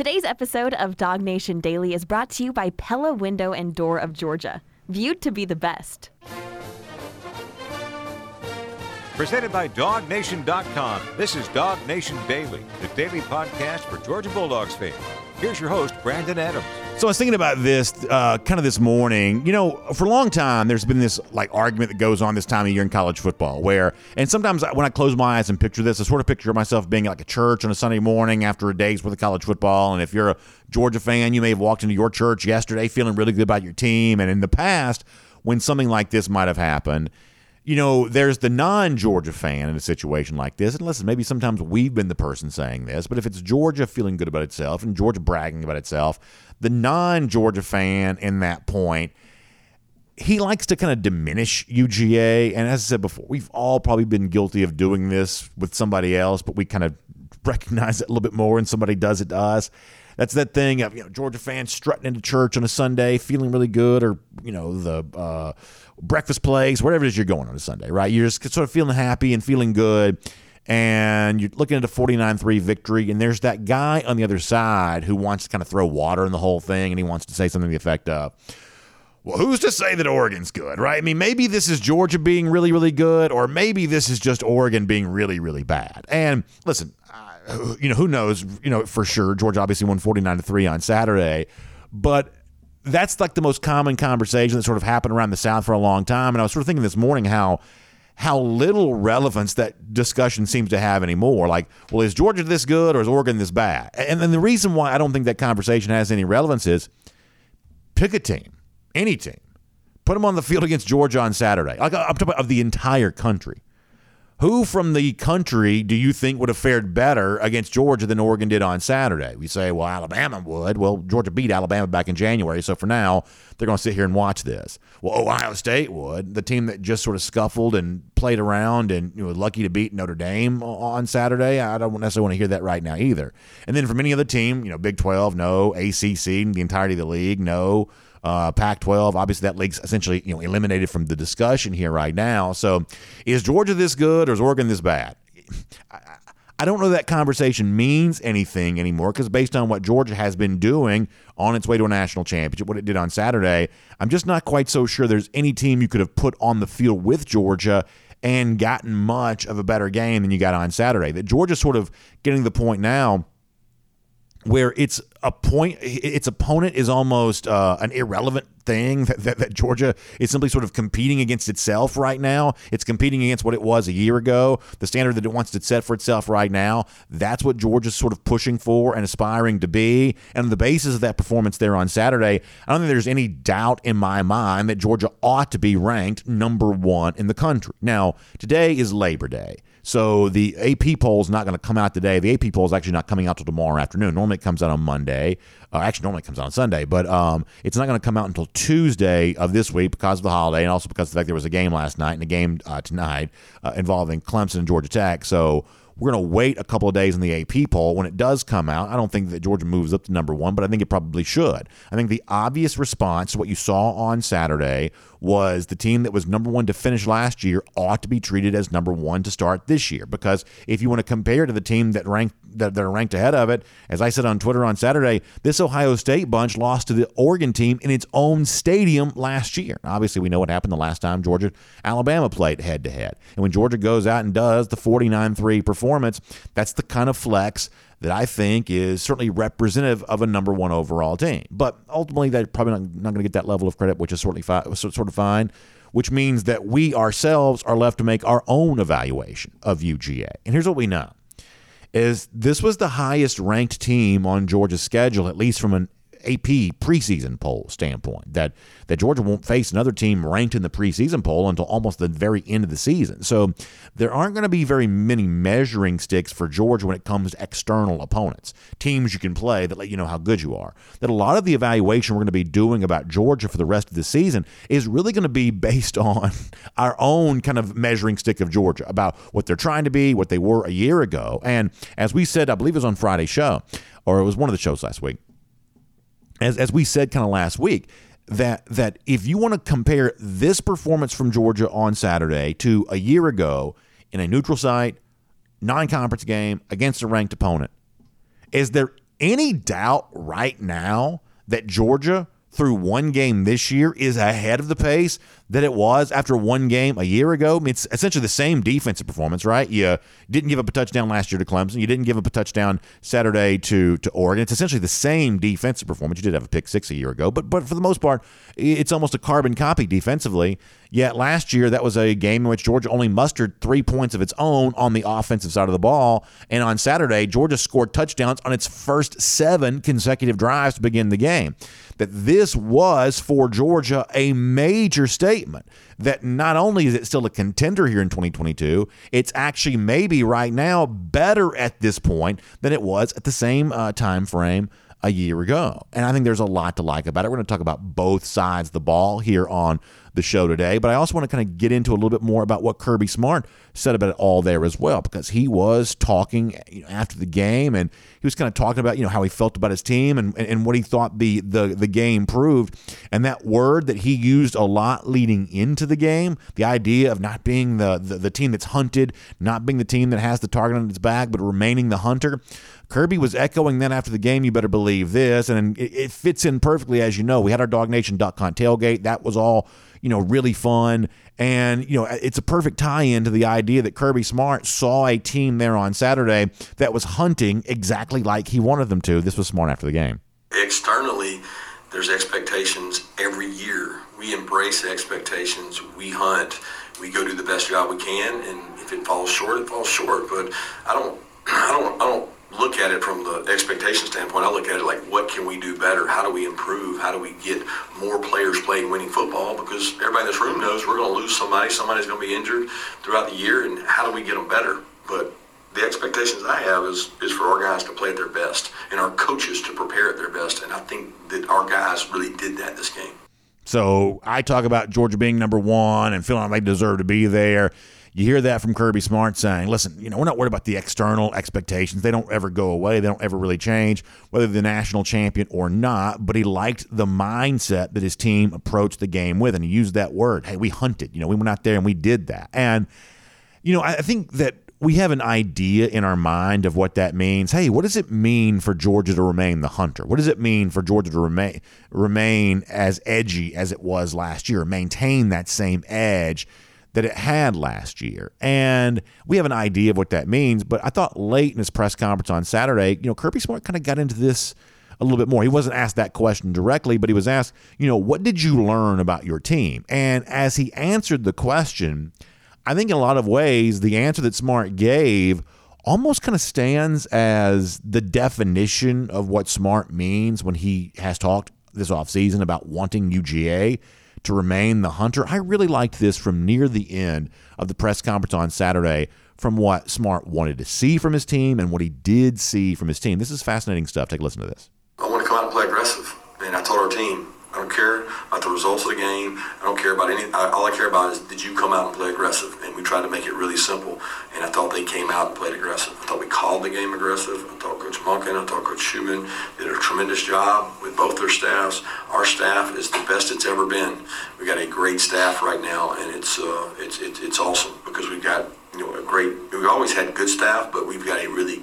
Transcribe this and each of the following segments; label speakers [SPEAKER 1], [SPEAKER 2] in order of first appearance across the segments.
[SPEAKER 1] Today's episode of Dog Nation Daily is brought to you by Pella Window and Door of Georgia, viewed to be the best.
[SPEAKER 2] Presented by DogNation.com. This is Dog Nation Daily, the daily podcast for Georgia Bulldogs fans. Here's your host, Brandon Adams.
[SPEAKER 3] So I was thinking about this uh, kind of this morning. You know, for a long time, there's been this like argument that goes on this time of year in college football, where and sometimes when I close my eyes and picture this, I sort of picture myself being like a church on a Sunday morning after a day's worth of college football. And if you're a Georgia fan, you may have walked into your church yesterday feeling really good about your team. And in the past, when something like this might have happened, you know, there's the non Georgia fan in a situation like this. And listen, maybe sometimes we've been the person saying this, but if it's Georgia feeling good about itself and Georgia bragging about itself, the non Georgia fan in that point, he likes to kind of diminish UGA. And as I said before, we've all probably been guilty of doing this with somebody else, but we kind of recognize it a little bit more and somebody does it to us. That's that thing of you know Georgia fans strutting into church on a Sunday, feeling really good, or you know the uh, breakfast place, whatever it is you're going on a Sunday, right? You're just sort of feeling happy and feeling good. And you're looking at a 49 3 victory, and there's that guy on the other side who wants to kind of throw water in the whole thing, and he wants to say something to the effect of, well, who's to say that Oregon's good, right? I mean, maybe this is Georgia being really, really good, or maybe this is just Oregon being really, really bad. And listen, uh, you know, who knows, you know, for sure. Georgia obviously won 49 3 on Saturday, but that's like the most common conversation that sort of happened around the South for a long time. And I was sort of thinking this morning how how little relevance that discussion seems to have anymore. Like, well, is Georgia this good or is Oregon this bad? And then the reason why I don't think that conversation has any relevance is pick a team, any team, put them on the field against Georgia on Saturday. Like I'm talking about of the entire country. Who from the country do you think would have fared better against Georgia than Oregon did on Saturday? We say, well, Alabama would. Well, Georgia beat Alabama back in January, so for now, they're going to sit here and watch this. Well, Ohio State would, the team that just sort of scuffled and played around and you know, lucky to beat Notre Dame on Saturday. I don't necessarily want to hear that right now either. And then from any other team, you know, Big 12, no. ACC, the entirety of the league, no. Uh, Pac-12, obviously that league's essentially you know eliminated from the discussion here right now. So, is Georgia this good or is Oregon this bad? I, I don't know that conversation means anything anymore because based on what Georgia has been doing on its way to a national championship, what it did on Saturday, I'm just not quite so sure there's any team you could have put on the field with Georgia and gotten much of a better game than you got on Saturday. That Georgia's sort of getting the point now where it's a point its opponent is almost uh, an irrelevant thing that, that, that, Georgia is simply sort of competing against itself right now. It's competing against what it was a year ago, the standard that it wants to set for itself right now. That's what Georgia's sort of pushing for and aspiring to be. And on the basis of that performance there on Saturday, I don't think there's any doubt in my mind that Georgia ought to be ranked number one in the country. Now, today is Labor Day. So the AP poll is not going to come out today. The AP poll is actually not coming out till tomorrow afternoon. Normally it comes out on Monday. Uh, actually, normally it comes out on Sunday, but um, it's not going to come out until Tuesday of this week because of the holiday and also because of the fact there was a game last night and a game uh, tonight uh, involving Clemson and Georgia Tech. So we're going to wait a couple of days in the AP poll. When it does come out, I don't think that Georgia moves up to number one, but I think it probably should. I think the obvious response to what you saw on Saturday was the team that was number one to finish last year ought to be treated as number one to start this year. Because if you want to compare to the team that ranked that, that are ranked ahead of it, as I said on Twitter on Saturday, this Ohio State bunch lost to the Oregon team in its own stadium last year. Obviously, we know what happened the last time Georgia Alabama played head to head. And when Georgia goes out and does the 49 3 performance, that's the kind of flex that I think is certainly representative of a number one overall team. But ultimately, they're probably not, not going to get that level of credit, which is sort of, fi- sort of fine, which means that we ourselves are left to make our own evaluation of UGA. And here's what we know is this was the highest ranked team on Georgia's schedule, at least from an AP preseason poll standpoint that that Georgia won't face another team ranked in the preseason poll until almost the very end of the season. So there aren't going to be very many measuring sticks for Georgia when it comes to external opponents, teams you can play that let you know how good you are. That a lot of the evaluation we're going to be doing about Georgia for the rest of the season is really going to be based on our own kind of measuring stick of Georgia about what they're trying to be, what they were a year ago. And as we said, I believe it was on Friday's show, or it was one of the shows last week as, as we said kind of last week, that that if you want to compare this performance from Georgia on Saturday to a year ago in a neutral site, non-conference game against a ranked opponent, is there any doubt right now that Georgia through one game this year is ahead of the pace that it was after one game a year ago. I mean, it's essentially the same defensive performance, right? You didn't give up a touchdown last year to Clemson. You didn't give up a touchdown Saturday to to Oregon. It's essentially the same defensive performance. You did have a pick six a year ago, but but for the most part, it's almost a carbon copy defensively. Yet last year, that was a game in which Georgia only mustered three points of its own on the offensive side of the ball. And on Saturday, Georgia scored touchdowns on its first seven consecutive drives to begin the game. That this was for Georgia a major statement that not only is it still a contender here in 2022, it's actually maybe right now better at this point than it was at the same uh, time frame a year ago. And I think there's a lot to like about it. We're going to talk about both sides of the ball here on the show today. But I also want to kind of get into a little bit more about what Kirby Smart said about it all there as well, because he was talking you know, after the game and he was kind of talking about you know how he felt about his team and, and what he thought the, the the game proved. And that word that he used a lot leading into the game, the idea of not being the, the, the team that's hunted, not being the team that has the target on its back, but remaining the hunter. Kirby was echoing that after the game. You better believe this, and it, it fits in perfectly, as you know. We had our DawgNation.com tailgate. That was all you know, really fun. And, you know, it's a perfect tie in to the idea that Kirby Smart saw a team there on Saturday that was hunting exactly like he wanted them to. This was Smart after the game.
[SPEAKER 4] Externally, there's expectations every year. We embrace expectations. We hunt. We go do the best job we can. And if it falls short, it falls short. But I don't, I don't, I don't look at it from the expectation standpoint. I look at it like, what can we do better? How do we improve? How do we get more players playing winning football? Because everybody in this room knows we're going to lose somebody. Somebody's going to be injured throughout the year, and how do we get them better? But the expectations I have is, is for our guys to play at their best and our coaches to prepare at their best. And I think that our guys really did that this game.
[SPEAKER 3] So I talk about Georgia being number one and feeling like they deserve to be there. You hear that from Kirby Smart saying, listen, you know, we're not worried about the external expectations. They don't ever go away. They don't ever really change, whether the national champion or not. But he liked the mindset that his team approached the game with. And he used that word. Hey, we hunted. You know, we went out there and we did that. And, you know, I think that we have an idea in our mind of what that means. Hey, what does it mean for Georgia to remain the hunter? What does it mean for Georgia to remain remain as edgy as it was last year, maintain that same edge that it had last year. And we have an idea of what that means. But I thought late in his press conference on Saturday, you know, Kirby Smart kind of got into this a little bit more. He wasn't asked that question directly, but he was asked, you know, what did you learn about your team? And as he answered the question, I think in a lot of ways, the answer that Smart gave almost kind of stands as the definition of what Smart means when he has talked this offseason about wanting UGA to remain the hunter. I really liked this from near the end of the press conference on Saturday from what Smart wanted to see from his team and what he did see from his team. This is fascinating stuff. Take a listen to this.
[SPEAKER 4] I want to come out and play aggressive. And I told our team, don't care about the results of the game. I don't care about any. I, All I care about is did you come out and play aggressive? And we tried to make it really simple. And I thought they came out and played aggressive. I thought we called the game aggressive. I thought Coach Monken, I thought Coach Schumann did a tremendous job with both their staffs. Our staff is the best it's ever been. We got a great staff right now, and it's uh, it's, it's it's awesome because we've got you know a great. We've always had good staff, but we've got a really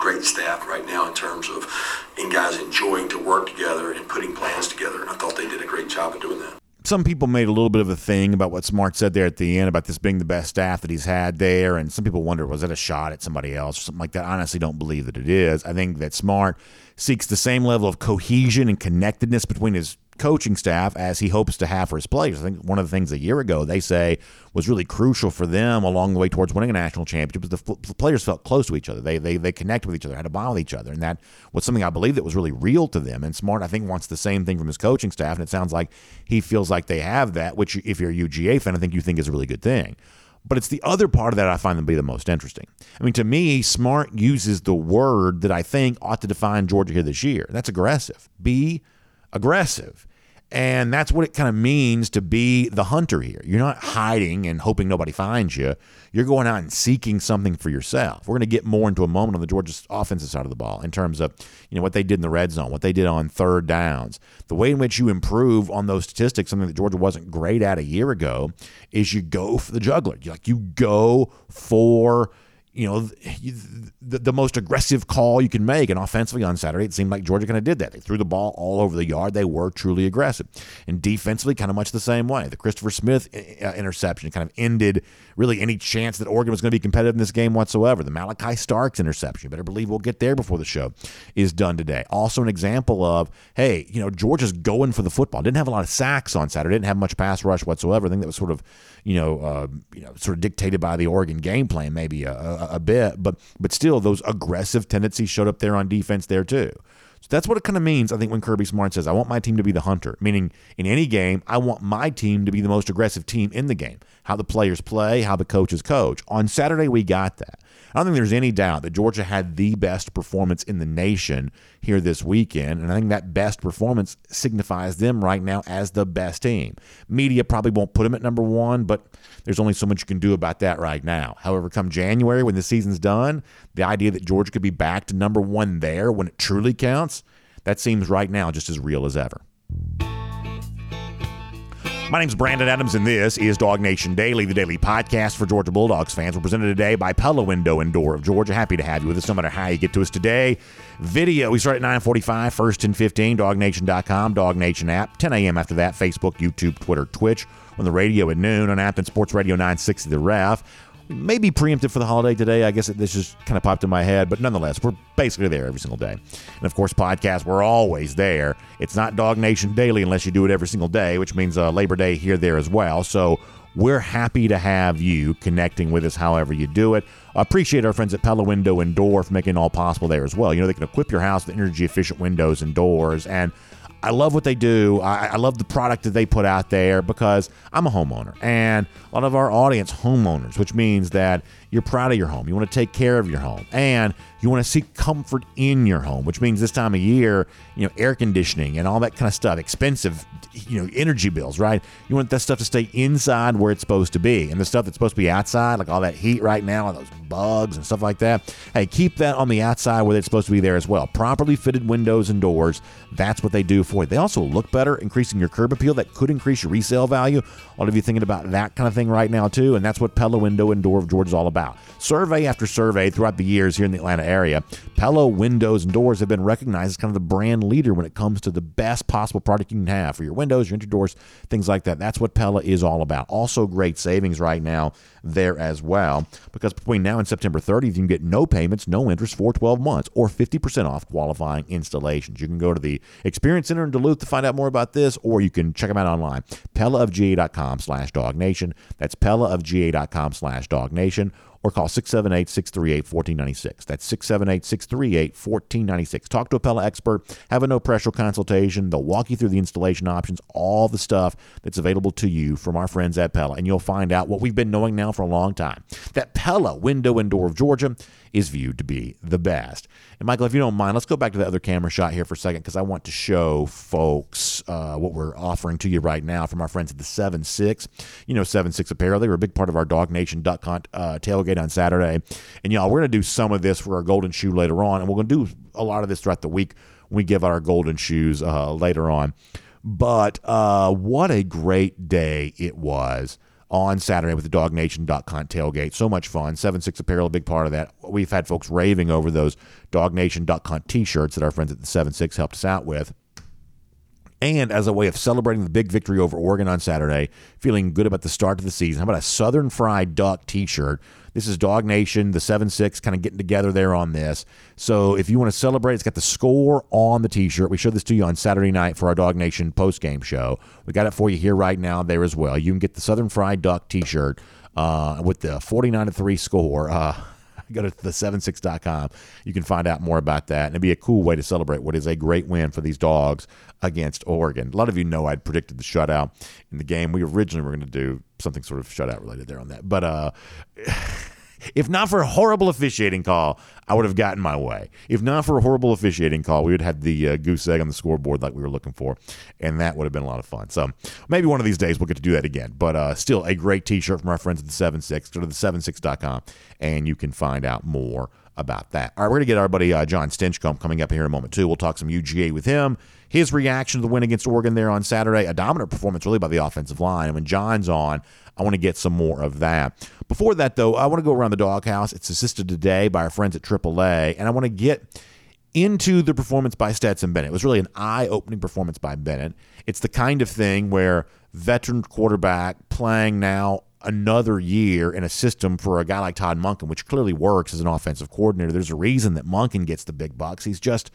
[SPEAKER 4] great staff right now in terms of and guys enjoying to work together and putting plans together. And I thought they did a great job of doing that.
[SPEAKER 3] Some people made a little bit of a thing about what Smart said there at the end about this being the best staff that he's had there. And some people wonder, was that a shot at somebody else or something like that? I honestly don't believe that it is. I think that Smart seeks the same level of cohesion and connectedness between his coaching staff as he hopes to have for his players. I think one of the things a year ago they say was really crucial for them along the way towards winning a national championship was the, the players felt close to each other. They, they they connected with each other, had a bond with each other, and that was something I believe that was really real to them. And Smart, I think, wants the same thing from his coaching staff, and it sounds like he feels like they have that. Which, if you're a UGA fan, I think you think is a really good thing. But it's the other part of that I find to be the most interesting. I mean, to me, Smart uses the word that I think ought to define Georgia here this year. That's aggressive. Be aggressive. And that's what it kind of means to be the hunter here. You're not hiding and hoping nobody finds you. You're going out and seeking something for yourself. We're going to get more into a moment on the Georgia offensive side of the ball in terms of, you know, what they did in the red zone, what they did on third downs. The way in which you improve on those statistics, something that Georgia wasn't great at a year ago, is you go for the juggler. Like you go for you know, the, the most aggressive call you can make. And offensively on Saturday, it seemed like Georgia kind of did that. They threw the ball all over the yard. They were truly aggressive. And defensively, kind of much the same way. The Christopher Smith uh, interception kind of ended really any chance that Oregon was going to be competitive in this game whatsoever. The Malaki Starks interception, you better believe we'll get there before the show is done today. Also, an example of, hey, you know, Georgia's going for the football. Didn't have a lot of sacks on Saturday, didn't have much pass rush whatsoever. I think that was sort of, you know, uh, you know, sort of dictated by the Oregon game plan, maybe a, a bit, but but still, those aggressive tendencies showed up there on defense there too. So that's what it kind of means, I think, when Kirby Smart says, I want my team to be the hunter, meaning in any game, I want my team to be the most aggressive team in the game. How the players play, how the coaches coach. On Saturday, we got that. I don't think there's any doubt that Georgia had the best performance in the nation here this weekend, and I think that best performance signifies them right now as the best team. Media probably won't put them at number one, but there's only so much you can do about that right now. However, come January when the season's done, the idea that Georgia could be back to number one there when it truly counts, that seems right now just as real as ever. My name's Brandon Adams, and this is Dog Nation Daily, the daily podcast for Georgia Bulldogs fans. We're presented today by Pella Window and Door of Georgia. Happy to have you with us, no matter how you get to us today. Video, we start at 945, first and 15, dognation.com, Dog Nation app. 10 a.m. after that, Facebook, YouTube, Twitter, Twitch. On the radio at noon, on Athens Sports Radio 960, The Ref maybe preempted for the holiday today. I guess it, this just kind of popped in my head, but nonetheless, we're basically there every single day. And of course, podcast, we're always there. It's not Dog Nation Daily unless you do it every single day, which means uh, Labor Day here, there as well. So we're happy to have you connecting with us however you do it. Appreciate our friends at Pella Window and Door for making it all possible there as well. You know, they can equip your house with energy efficient windows and doors and I love what they do. I, I, love the product that they put out there because I'm a homeowner and a lot of our audience homeowners, which means that you're proud of your home. You want to take care of your home and you want to seek comfort in your home, which means this time of year, you know, air conditioning and all that kind of stuff, expensive, you know, energy bills, right? You want that stuff to stay inside where it's supposed to be. And the stuff that's supposed to be outside, like all that heat right now, all those bugs and stuff like that, hey, keep that on the outside where it's supposed to be there as well. Properly fitted windows and doors, that's what they do for you. They also look better, increasing your curb appeal. That could increase your resale value. A lot of you thinking about that kind of thing right now, too. And that's what Pella Window and Door of Georgia is all about. Survey after survey throughout the years here in the Atlanta area, Pella Windows and Doors have been recognized as kind of the brand leader when it comes to the best possible product you can have for your windows, your entry doors, things like that. That's what Pella is all about. Also, great savings right now there as well because between now and September 30th, you can get no payments, no interest for 12 months or 50% off qualifying installations. You can go to the Experience Center in Duluth to find out more about this, or you can check them out online. PellaofGA.com slash DawgNation. That's PellaofGA.com slash DawgNation or call 678 638 1496. That's 678 638 1496. Talk to a Pella expert, have a no pressure consultation. They'll walk you through the installation options, all the stuff that's available to you from our friends at Pella, and you'll find out what we've been knowing now for a long time that Pella Window and Door of Georgia is viewed to be the best. And Michael, if you don't mind, let's go back to the other camera shot here for a second because I want to show folks uh, what we're offering to you right now from our friends at the 7 6. You know, 7 6 Apparel. They were a big part of our DawgNation Duck Hunt uh, tailgate on Saturday. And y'all, we're going to do some of this for our golden shoe later on. And we're going to do a lot of this throughout the week when we give out our golden shoes uh, later on. But uh, what a great day it was on Saturday with the DawgNation.com tailgate. So much fun. 7 6 Apparel, a big part of that. We've had folks raving over those DawgNation.com t shirts that our friends at the 7 6 helped us out with. And as a way of celebrating the big victory over Oregon on Saturday, feeling good about the start of the season, how about a Southern Fried Duck t shirt this is Dog Nation, the 7 6, kind of getting together there on this. So if you want to celebrate, it's got the score on the t shirt. We showed this to you on Saturday night for our Dog Nation post game show. We got it for you here right now there as well. You can get the Southern Fried Duck t shirt uh, with the 49 to 3 score. Uh, go to the76.com. You can find out more about that. And it'd be a cool way to celebrate what is a great win for these dogs against Oregon. A lot of you know I'd predicted the shutout in the game. We originally were going to do something sort of shutout related there on that. But uh, if not for a horrible officiating call, I would have gotten my way. If not for a horrible officiating call, we would have had the uh, goose egg on the scoreboard like we were looking for, and that would have been a lot of fun. So maybe one of these days we'll get to do that again. But uh, still, a great T-shirt from our friends at the Seven Six. Go to the 76.com and you can find out more about that. All right, we're going to get our buddy uh, Jon Stinchcomb coming up here in a moment, too. We'll talk some UGA with him. His reaction to the win against Oregon there on Saturday, a dominant performance really by the offensive line. And when John's on, I want to get some more of that. Before that, though, I want to go around the doghouse. It's assisted today by our friends at AAA, and I want to get into the performance by Stetson Bennett. It was really an eye opening performance by Bennett. It's the kind of thing where veteran quarterback playing now another year in a system for a guy like Todd Monken, which clearly works as an offensive coordinator. There's a reason that Monken gets the big bucks. He's just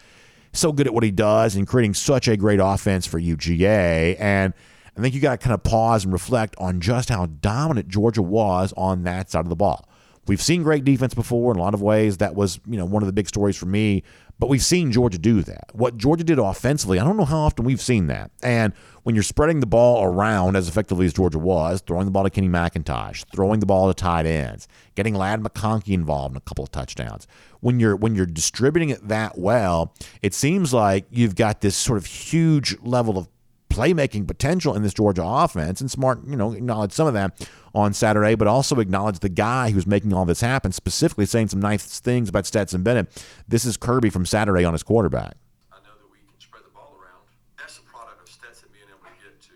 [SPEAKER 3] so good at what he does and creating such a great offense for UGA. And I think you got to kind of pause and reflect on just how dominant Georgia was on that side of the ball. We've seen great defense before in a lot of ways. That was, you know, one of the big stories for me. But we've seen Georgia do that. What Georgia did offensively, I don't know how often we've seen that. And when you're spreading the ball around as effectively as Georgia was, throwing the ball to Kenny McIntosh, throwing the ball to tight ends, getting Ladd McConkey involved in a couple of touchdowns. When you're when you're distributing it that well, it seems like you've got this sort of huge level of playmaking potential in this Georgia offense. And Smart, you know, acknowledged some of that on Saturday, but also acknowledged the guy who's making all this happen, specifically saying some nice things about Stetson Bennett. This is Kirby from Saturday on his quarterback.
[SPEAKER 4] I know that we can spread the ball around. That's the product of Stetson being able to get to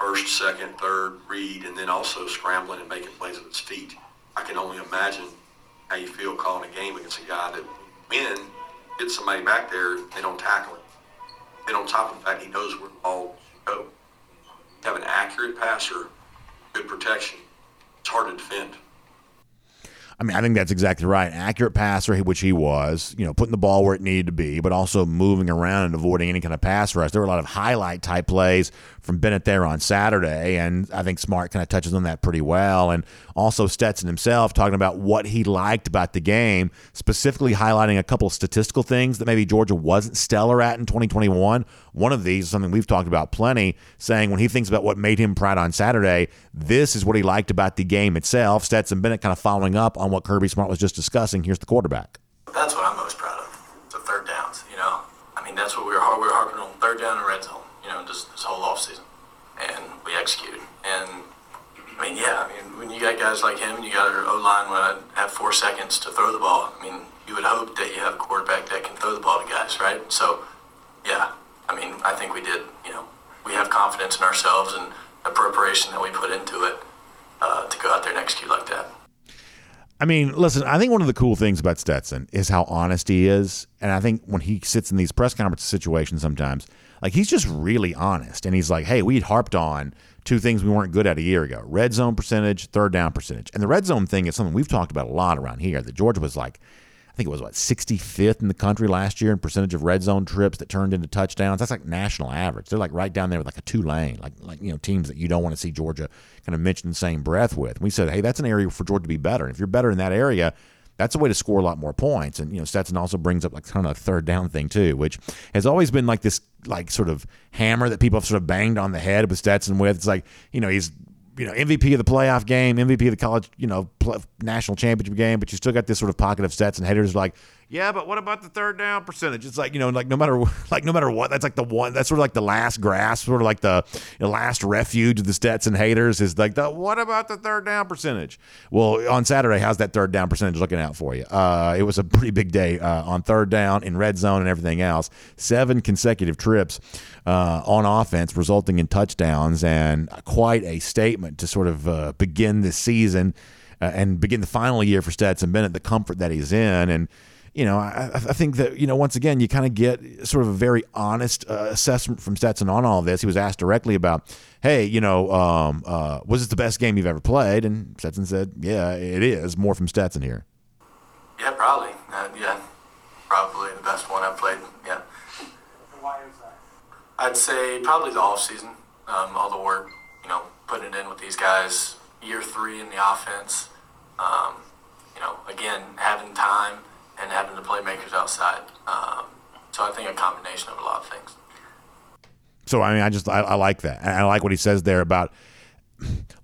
[SPEAKER 4] first, second, third, read, and then also scrambling and making plays with his feet. I can only imagine how you feel calling a game against a guy that when get somebody back there, they don't tackle him. And on top of that, he knows where the ball go. Have an accurate passer, good protection. It's hard to defend.
[SPEAKER 3] I mean, I think that's exactly right. Accurate passer, which he was, you know, putting the ball where it needed to be, but also moving around and avoiding any kind of pass rush. There were a lot of highlight type plays from Bennett there on Saturday, and I think Smart kind of touches on that pretty well. And also Stetson himself talking about what he liked about the game, specifically highlighting a couple of statistical things that maybe Georgia wasn't stellar at in 2021. One of these is something we've talked about plenty, saying when he thinks about what made him proud on Saturday, this is what he liked about the game itself. Stetson Bennett kind of following up on what Kirby Smart was just discussing. Here's the quarterback.
[SPEAKER 5] That's what I'm most proud of. The third downs, you know. I mean, that's what we were we were harping on third down and red zone, you know, just this whole offseason. And we executed. And I mean, yeah, I mean, when you got guys like him and you got your O line when I have four seconds to throw the ball, I mean, you would hope that you have a quarterback that can throw the ball to guys, right? So, yeah, I mean, I think we did. You know, we have confidence in ourselves and the preparation that we put into it uh, to go out there and execute like that.
[SPEAKER 3] I mean, listen, I think one of the cool things about Stetson is how honest he is. And I think when he sits in these press conference situations sometimes, like he's just really honest. And he's like, hey, we'd harped on two things we weren't good at a year ago red zone percentage, third down percentage. And the red zone thing is something we've talked about a lot around here that Georgia was like, I think it was what 65th in the country last year in percentage of red zone trips that turned into touchdowns. That's like national average. They're like right down there with like a Tulane, like like you know teams that you don't want to see Georgia kind of mention the same breath with. And we said, hey, that's an area for Georgia to be better. And if you're better in that area, that's a way to score a lot more points. And you know, Stetson also brings up like kind of a third down thing too, which has always been like this like sort of hammer that people have sort of banged on the head with Stetson with. It's like you know he's you know MVP of the playoff game, MVP of the college you know national championship game, but you still got this sort of pocket of Stetson haters like yeah, but what about the third down percentage? It's like you know, like no matter like no matter what, that's like the one. That's sort of like the last grasp, sort of like the you know, last refuge of the Stetson haters is like the what about the third down percentage? Well, on Saturday, how's that third down percentage looking out for you? Uh, it was a pretty big day uh, on third down in red zone and everything else. Seven consecutive trips uh, on offense, resulting in touchdowns, and quite a statement to sort of uh, begin this season and begin the final year for Stetson Bennett. The comfort that he's in and you know, I, I, think that, you know, once again, you kind of get sort of a very honest uh, assessment from Stetson on all of this. He was asked directly about, hey, you know, um, uh, was this the best game you've ever played? And Stetson said, yeah, it is. More from Stetson here.
[SPEAKER 5] Yeah, probably. Uh, yeah, probably the best one I've played. Yeah.
[SPEAKER 6] Why is that?
[SPEAKER 5] I'd say probably the off season. Um, all the work, you know, putting it in with these guys. Year three in the offense. Um, you know, again, having time – and having the playmakers outside. Um, so I think a combination of a lot of things.
[SPEAKER 3] So I mean, I just I, I like that. And I like what he says there about.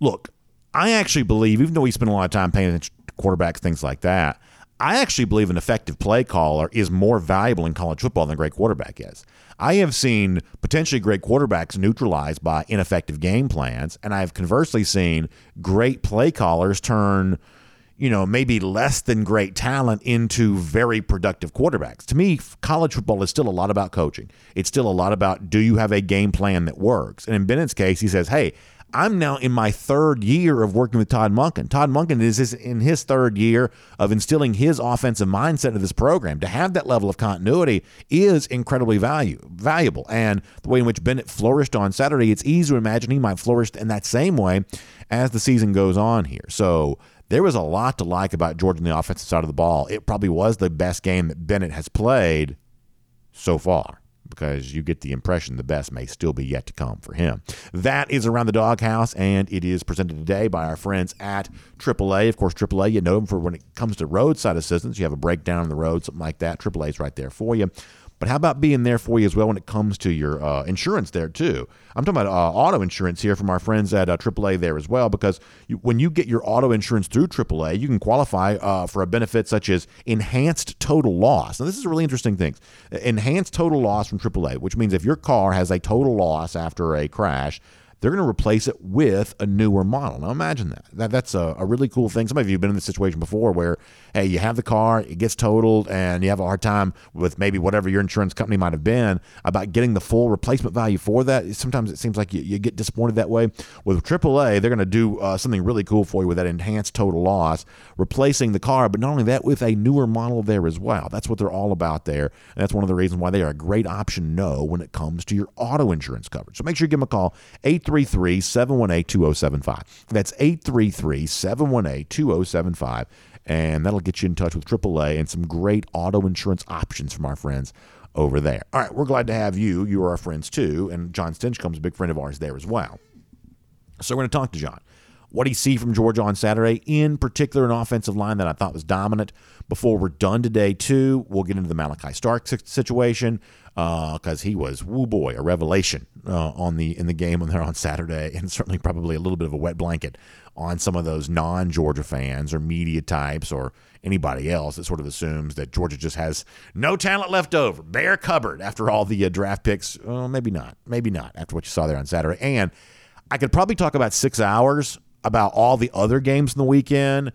[SPEAKER 3] Look, I actually believe, even though we spend a lot of time paying attention to quarterbacks, things like that, I actually believe an effective play caller is more valuable in college football than a great quarterback is. I have seen potentially great quarterbacks neutralized by ineffective game plans, and I have conversely seen great play callers turn you know, maybe less than great talent into very productive quarterbacks. To me, college football is still a lot about coaching. It's still a lot about do you have a game plan that works? And in Bennett's case, he says, hey, I'm now in my third year of working with Todd Monken. Todd Monken is in his third year of instilling his offensive mindset into this program. To have that level of continuity is incredibly value, valuable. And the way in which Bennett flourished on Saturday, it's easy to imagine he might flourish in that same way as the season goes on here. So there was a lot to like about Georgia on the offensive side of the ball. It probably was the best game that Bennett has played so far because you get the impression the best may still be yet to come for him. That is Around the Doghouse, and it is presented today by our friends at AAA. Of course, AAA, you know them for when it comes to roadside assistance. You have a breakdown on the road, something like that. AAA is right there for you. But how about being there for you as well when it comes to your uh, insurance there too? I'm talking about uh, auto insurance here from our friends at uh, AAA there as well, because you, when you get your auto insurance through AAA, you can qualify uh, for a benefit such as enhanced total loss. Now, this is a really interesting thing. Enhanced total loss from AAA, which means if your car has a total loss after a crash, they're going to replace it with a newer model. Now imagine that. that that's a, a, really cool thing. Some of you have been in this situation before where, hey, you have the car, it gets totaled, and you have a hard time with maybe whatever your insurance company might have been about getting the full replacement value for that. Sometimes it seems like you, you get disappointed that way. With AAA, they're going to do uh, something really cool for you with that enhanced total loss, replacing the car, but not only that, with a newer model there as well. That's what they're all about there. And that's one of the reasons why they are a great option no when it comes to your auto insurance coverage. So make sure you give them a call, 8 833 718 2075. That's 833 718 2075. And that'll get you in touch with AAA and some great auto insurance options from our friends over there. All right, we're glad to have you. You are our friends too. And Jon Stinchcomb's a big friend of ours there as well. So we're going to talk to John. What do you see from Georgia on Saturday? In particular, an offensive line that I thought was dominant. Before we're done today, too, we'll get into the Malaki Stark situation because uh, he was, woo boy, a revelation uh, on the in the game on there on Saturday, and certainly probably a little bit of a wet blanket on some of those non-Georgia fans or media types or anybody else that sort of assumes that Georgia just has no talent left over, bare cupboard after all the uh, draft picks. Maybe not, maybe not after what you saw there on Saturday. And I could probably talk about six hours about all the other games in the weekend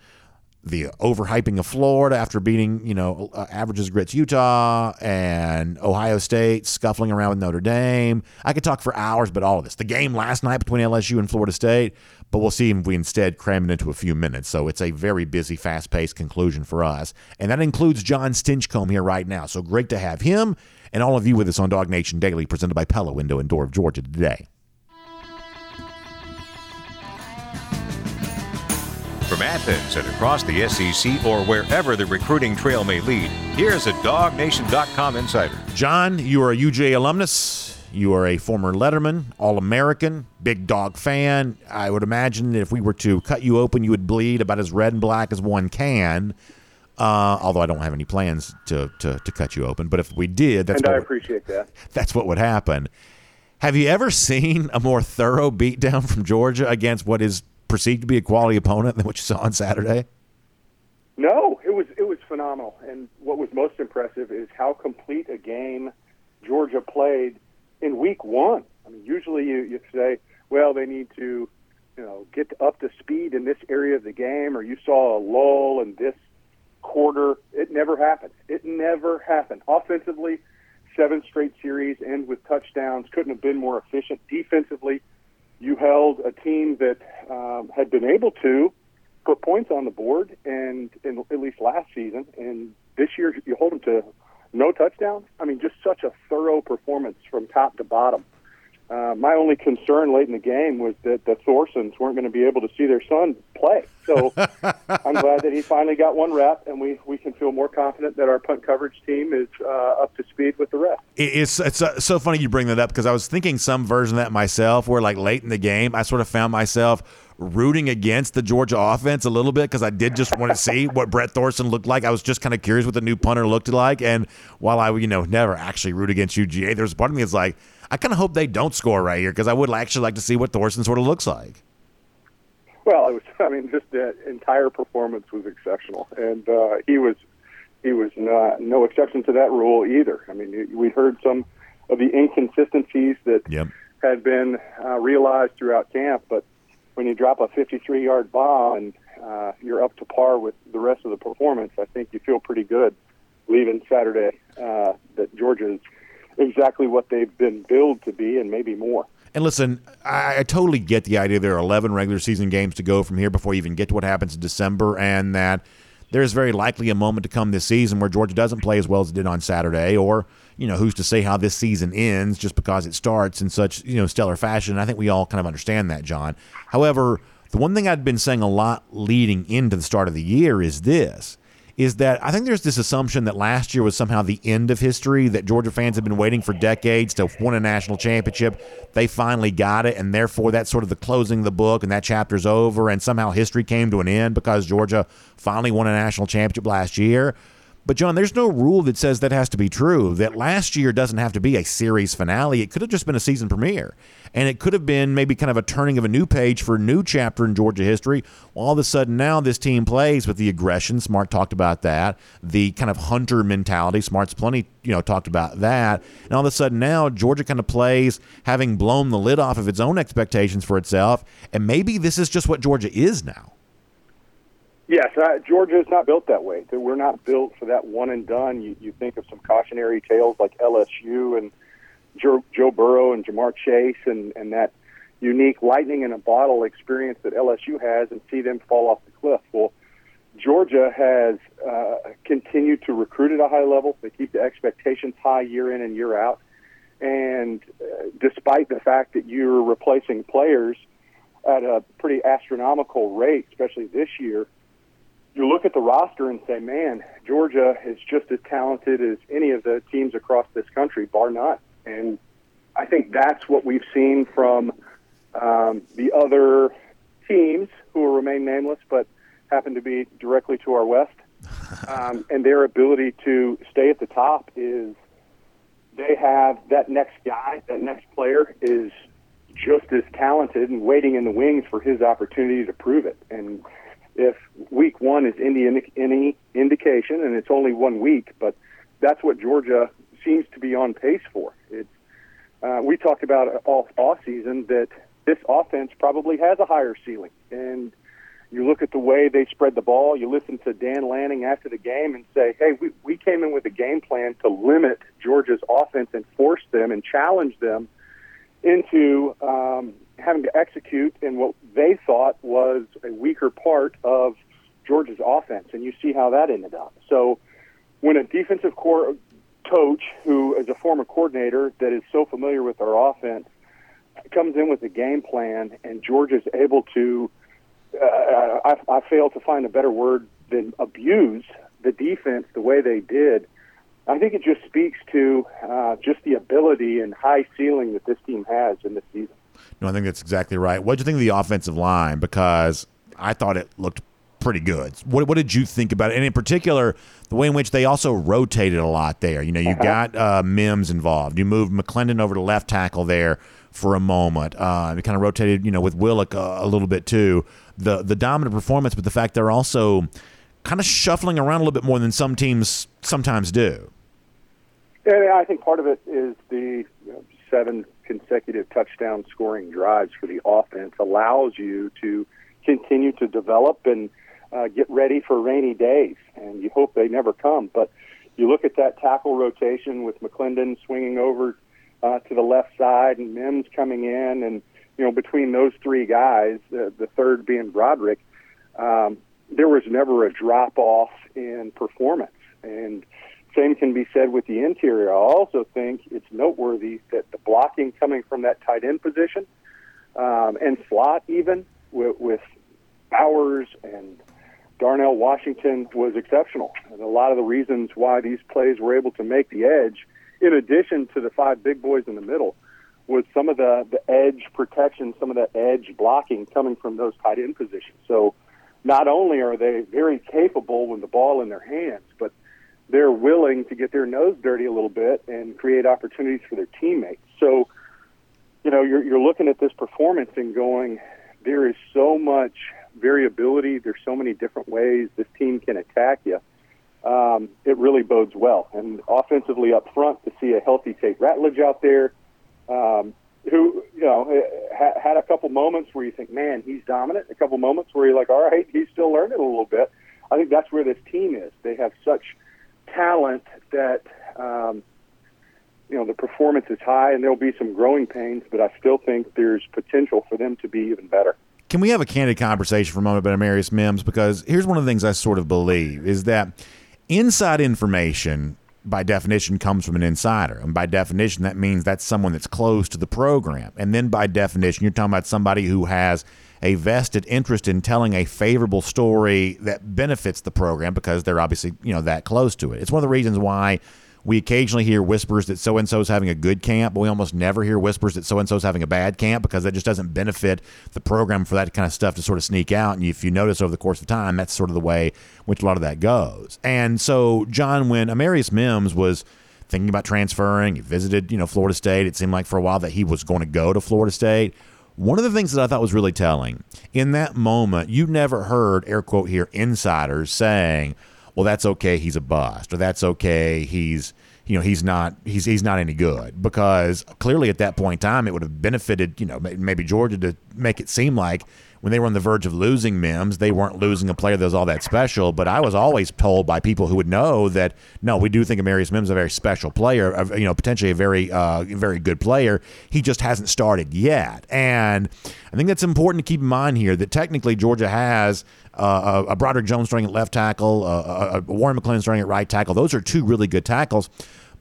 [SPEAKER 3] the overhyping of Florida after beating, you know, uh, averages grits Utah and Ohio State scuffling around with Notre Dame. I could talk for hours about all of this. The game last night between LSU and Florida State, but we'll see if we instead cram it into a few minutes. So it's a very busy, fast paced conclusion for us. And that includes Jon Stinchcomb here right now. So great to have him and all of you with us on Dog Nation Daily, presented by Pella Window and Door of Georgia today.
[SPEAKER 2] From Athens and across the SEC or wherever the recruiting trail may lead, here's a DogNation.com insider.
[SPEAKER 3] John, you are a UGA alumnus. You are a former Letterman, All American, big dog fan. I would imagine that if we were to cut you open, you would bleed about as red and black as one can. Uh, although I don't have any plans to, to, to cut you open, but if we did, that's
[SPEAKER 6] and
[SPEAKER 3] what
[SPEAKER 6] I appreciate that.
[SPEAKER 3] That's what would happen. Have you ever seen a more thorough beatdown from Georgia against what is perceived to be a quality opponent than what you saw on Saturday?
[SPEAKER 6] No, it was it was phenomenal. And what was most impressive is how complete a game Georgia played in week one. I mean, usually you, you say, well, they need to, you know, get up to speed in this area of the game, or you saw a lull in this quarter. It never happened. It never happened. Offensively, seven straight series end with touchdowns. Couldn't have been more efficient. Defensively, you held a team that um, had been able to put points on the board, and, and at least last season, and this year you hold them to no touchdowns. I mean, just such a thorough performance from top to bottom. Uh, my only concern late in the game was that the Thorsons weren't going to be able to see their son play. So I'm glad that he finally got one rep, and we, we can feel more confident that our punt coverage team is uh, up to speed with the rest.
[SPEAKER 3] It's it's uh, so funny you bring that up because I was thinking some version of that myself, where like late in the game, I sort of found myself rooting against the Georgia offense a little bit because I did just want to see what Brett Thorson looked like. I was just kind of curious what the new punter looked like, and while I you know never actually root against UGA, there's part of me that's like I kind of hope they don't score right here because I would actually like to see what Thorson sort of looks like.
[SPEAKER 6] Well, it was. I mean, just the entire performance was exceptional, and uh, he was he was not, no exception to that rule either. I mean, we heard some of the inconsistencies that
[SPEAKER 3] yep.
[SPEAKER 6] had been uh, realized throughout camp, but when you drop a 53-yard bomb and uh, you're up to par with the rest of the performance, I think you feel pretty good leaving Saturday uh, that Georgia is exactly what they've been billed to be and maybe more.
[SPEAKER 3] And listen, I, I, totally get the idea there are 11 regular season games to go from here before you even get to what happens in December, and that there's very likely a moment to come this season where Georgia doesn't play as well as it did on Saturday, or you know who's to say how this season ends just because it starts in such you know stellar fashion. I think we all kind of understand that, John. However, the one thing I'd been saying a lot leading into the start of the year is this is that I think there's this assumption that last year was somehow the end of history, that Georgia fans have been waiting for decades to win a national championship. They finally got it, and therefore that's sort of the closing of the book, and that chapter's over, and somehow history came to an end because Georgia finally won a national championship last year. But John, there's no rule that says that has to be true. That last year doesn't have to be a series finale. It could have just been a season premiere, and it could have been maybe kind of a turning of a new page for a new chapter in Georgia history. All of a sudden, now this team plays with the aggression. Smart talked about that. The kind of hunter mentality. Smart's plenty, you know, talked about that. And all of a sudden, now Georgia kind of plays having blown the lid off of its own expectations for itself, and maybe this is just what Georgia is now.
[SPEAKER 6] Yes, uh, Georgia is not built that way. We're not built for that one and done. You, you think of some cautionary tales like LSU and Joe, Joe Burrow and Ja'Marr Chase and, and that unique lightning in a bottle experience that LSU has and see them fall off the cliff. Well, Georgia has uh, continued to recruit at a high level. They keep the expectations high year in and year out. And uh, despite the fact that you're replacing players at a pretty astronomical rate, especially this year, you look at the roster and say, man, Georgia is just as talented as any of the teams across this country, bar none. And I think that's what we've seen from um, the other teams who will remain nameless, but happen to be directly to our west. Um, and their ability to stay at the top is they have that next guy, that next player is just as talented and waiting in the wings for his opportunity to prove it. And if week one is any, any indication, and it's only one week, but that's what Georgia seems to be on pace for. It's, uh, we talked about all off season that this offense probably has a higher ceiling, and you look at the way they spread the ball. You listen to Dan Lanning after the game and say, "Hey, we we came in with a game plan to limit Georgia's offense and force them and challenge them into um, having to execute in what they thought was a weaker part of Georgia's offense, and you see how that ended up. So, when a defensive core coach who is a former coordinator that is so familiar with our offense comes in with a game plan, and Georgia's able to, uh, I, I fail to find a better word than abuse the defense the way they did. I think it just speaks to uh, just the ability and high ceiling that this team has in this season.
[SPEAKER 3] No, I think that's exactly right. What did you think of the offensive line? Because I thought it looked pretty good. What, what did you think about it? And in particular, the way in which they also rotated a lot there. You know, you uh-huh. got uh, Mims involved. You moved McClendon over to left tackle there for a moment. Uh, you kind of rotated, you know, with Willock a, a little bit too. The the dominant performance, but the fact they're also kind of shuffling around a little bit more than some teams sometimes do.
[SPEAKER 6] Yeah, I think part of it is the you know, seven consecutive touchdown scoring drives for the offense allows you to continue to develop and uh, get ready for rainy days. And you hope they never come. But you look at that tackle rotation with McClendon swinging over uh, to the left side and Mims coming in, and you know between those three guys, the, the third being Broderick, um, there was never a drop off in performance. And same can be said with the interior. I also think it's noteworthy that the blocking coming from that tight end position um, and slot, even with, with Bowers and Darnell Washington, was exceptional. And a lot of the reasons why these plays were able to make the edge, in addition to the five big boys in the middle, was some of the, the edge protection, some of the edge blocking coming from those tight end positions. So not only are they very capable with the ball in their hands, but – they're willing to get their nose dirty a little bit and create opportunities for their teammates. So, you know, you're, you're looking at this performance and going, there is so much variability. There's so many different ways this team can attack you. Um, it really bodes well. And offensively up front, to see a healthy Tate Ratledge out there, um, who you know ha- had a couple moments where you think, man, he's dominant. A couple moments where you're like, all right, he's still learning a little bit. I think that's where this team is. They have such talent that um, you know the performance is high, and there'll be some growing pains, but I still think there's potential for them to be even better.
[SPEAKER 3] Can we have a candid conversation for a moment about Amarius Mims? Because here's one of the things I sort of believe is that inside information by definition comes from an insider and by definition that means that's someone that's close to the program and then by definition you're talking about somebody who has a vested interest in telling a favorable story that benefits the program because they're obviously you know that close to it it's one of the reasons why we occasionally hear whispers that so and so is having a good camp, but we almost never hear whispers that so and so is having a bad camp because that just doesn't benefit the program for that kind of stuff to sort of sneak out. And if you notice over the course of time, that's sort of the way which a lot of that goes. And so, Jon, when Amarius Mims was thinking about transferring, he visited, you know, Florida State. It seemed like for a while that he was going to go to Florida State. One of the things that I thought was really telling in that moment, you never heard, air quote here, insiders saying, well, that's okay, he's a bust, or that's okay, he's you know he's not he's he's not any good. Because clearly at that point in time it would have benefited you know maybe Georgia to make it seem like when they were on the verge of losing Mims they weren't losing a player that was all that special but I was always told by people who would know that no we do think Amarius Mims is a very special player you know potentially a very uh, very good player he just hasn't started yet and I think that's important to keep in mind here that technically Georgia has uh, a Broderick Jones starting at left tackle, uh, a Warren McClendon starting at right tackle. Those are two really good tackles.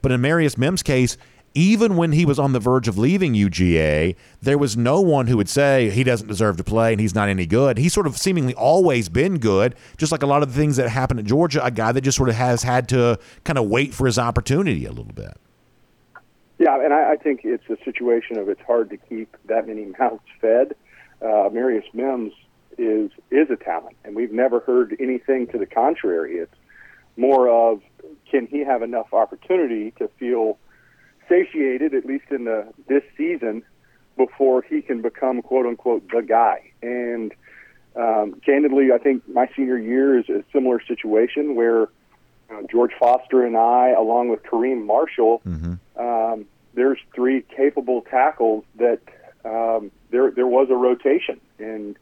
[SPEAKER 3] But in Marius Mims' case, even when he was on the verge of leaving UGA, there was no one who would say he doesn't deserve to play and he's not any good. He's sort of seemingly always been good, just like a lot of the things that happen at Georgia, a guy that just sort of has had to kind of wait for his opportunity a little bit.
[SPEAKER 6] Yeah, and I, I think it's a situation of it's hard to keep that many mouths fed. Uh, Marius Mims is is a talent, and we've never heard anything to the contrary. It's more of can he have enough opportunity to feel satiated, at least in the this season, before he can become quote unquote the guy. And um, candidly, I think my senior year is a similar situation where uh, George Foster and I, along with Kareem Marshall, mm-hmm. um, there's three capable tackles that um, there there was a rotation and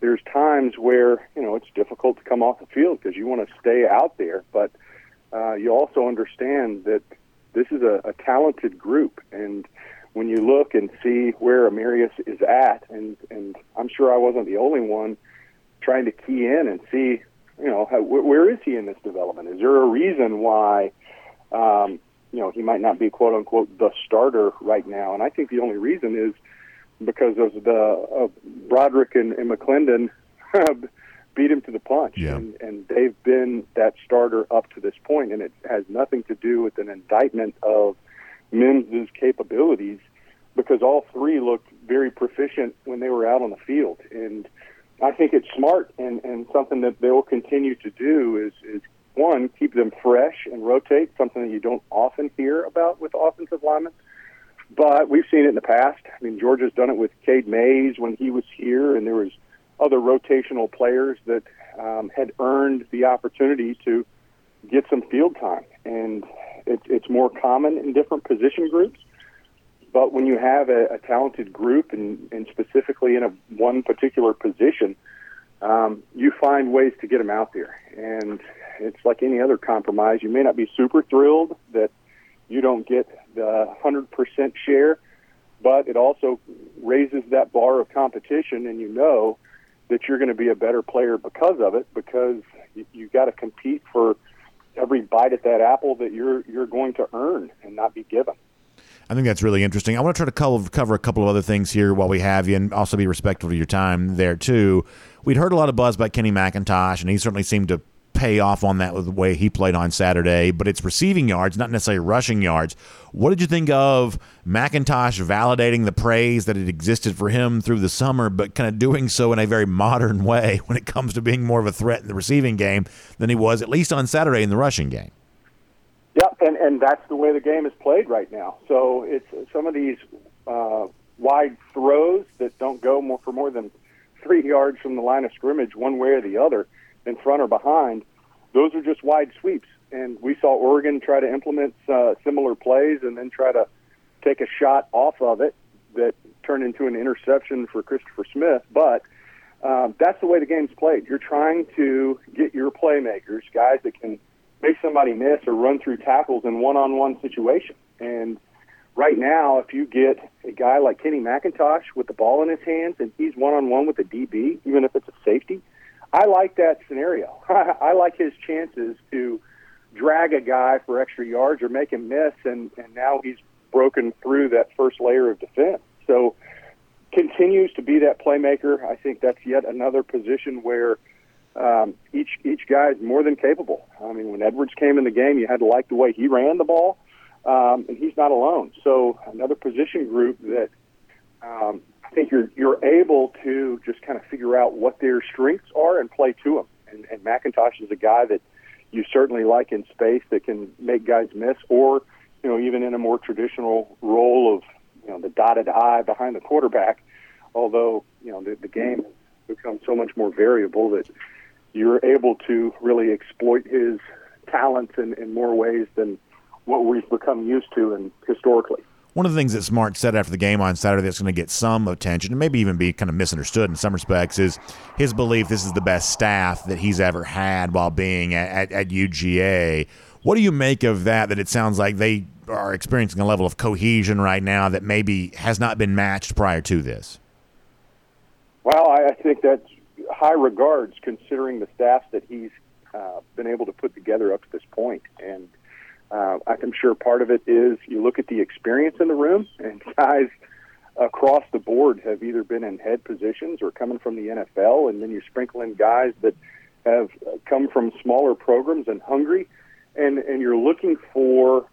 [SPEAKER 6] there's times where you know it's difficult to come off the field because you want to stay out there, but uh, you also understand that this is a, a talented group, and when you look and see where Amarius is at, and and I'm sure I wasn't the only one trying to key in and see, you know, how, where is he in this development? Is there a reason why? Um, you know, he might not be quote unquote the starter right now, and I think the only reason is because of the Broderick and, and McClendon beat him to the punch,
[SPEAKER 3] yeah.
[SPEAKER 6] and, and they've been that starter up to this point, and it has nothing to do with an indictment of Mims's capabilities, because all three looked very proficient when they were out on the field, and I think it's smart and, and something that they will continue to do is, is one keep them fresh and rotate, something that you don't often hear about with offensive linemen. But we've seen it in the past. I mean, Georgia's done it with Cade Mays when he was here, and there was other rotational players that um, had earned the opportunity to get some field time. And it, it's more common in different position groups. But when you have a, a talented group, and, and specifically in a one particular position, um, you find ways to get them out there. And it's like any other compromise. You may not be super thrilled that you don't get the 100% share, but it also raises that bar of competition, and you know that you're going to be a better player because of it, because you, you got to compete for every bite at that apple that you're you're going to earn and not be given.
[SPEAKER 3] I think that's really interesting. I want to try to cover, cover a couple of other things here while we have you, and also be respectful of your time there too. We'd heard a lot of buzz about Kenny McIntosh, and he certainly seemed to pay off on that with the way he played on Saturday, but it's receiving yards, not necessarily rushing yards. What did you think of McIntosh validating the praise that had existed for him through the summer, but kind of doing so in a very modern way when it comes to being more of a threat in the receiving game than he was, at least on Saturday, in the rushing game?
[SPEAKER 6] Yeah, and, and that's the way the game is played right now. So it's some of these uh, wide throws that don't go more for more than three yards from the line of scrimmage, one way or the other in front or behind, those are just wide sweeps. And we saw Oregon try to implement uh, similar plays and then try to take a shot off of it that turned into an interception for Christopher Smith, but um, that's the way the game's played. You're trying to get your playmakers, guys that can make somebody miss or run through tackles in one-on-one situations. And right now, if you get a guy like Kenny McIntosh with the ball in his hands and he's one-on-one with a DB, even if it's a safety, I like that scenario. I like his chances to drag a guy for extra yards or make him miss, and, and now he's broken through that first layer of defense. So continues to be that playmaker. I think that's yet another position where um, each each guy is more than capable. I mean, when Edwards came in the game, you had to like the way he ran the ball, um, and he's not alone. So another position group that um, I think you're you're able to just kind of figure out what their strengths are and play to them. And, and McIntosh is a guy that you certainly like in space that can make guys miss, or you know even in a more traditional role of you know the dotted I behind the quarterback. Although you know the, the game has become so much more variable that you're able to really exploit his talents in, in more ways than what we've become used to and historically.
[SPEAKER 3] One of the things that Smart said after the game on Saturday that's going to get some attention and maybe even be kind of misunderstood in some respects is his belief this is the best staff that he's ever had while being at, at, at UGA. What do you make of that? That it sounds like they are experiencing a level of cohesion right now that maybe has not been matched prior to this.
[SPEAKER 6] Well, I think that's high regards considering the staffs that he's uh, been able to put together up to this point. And uh, I'm sure part of it is you look at the experience in the room, and guys across the board have either been in head positions or coming from the NFL, and then you sprinkle in guys that have come from smaller programs and hungry, and and you're looking for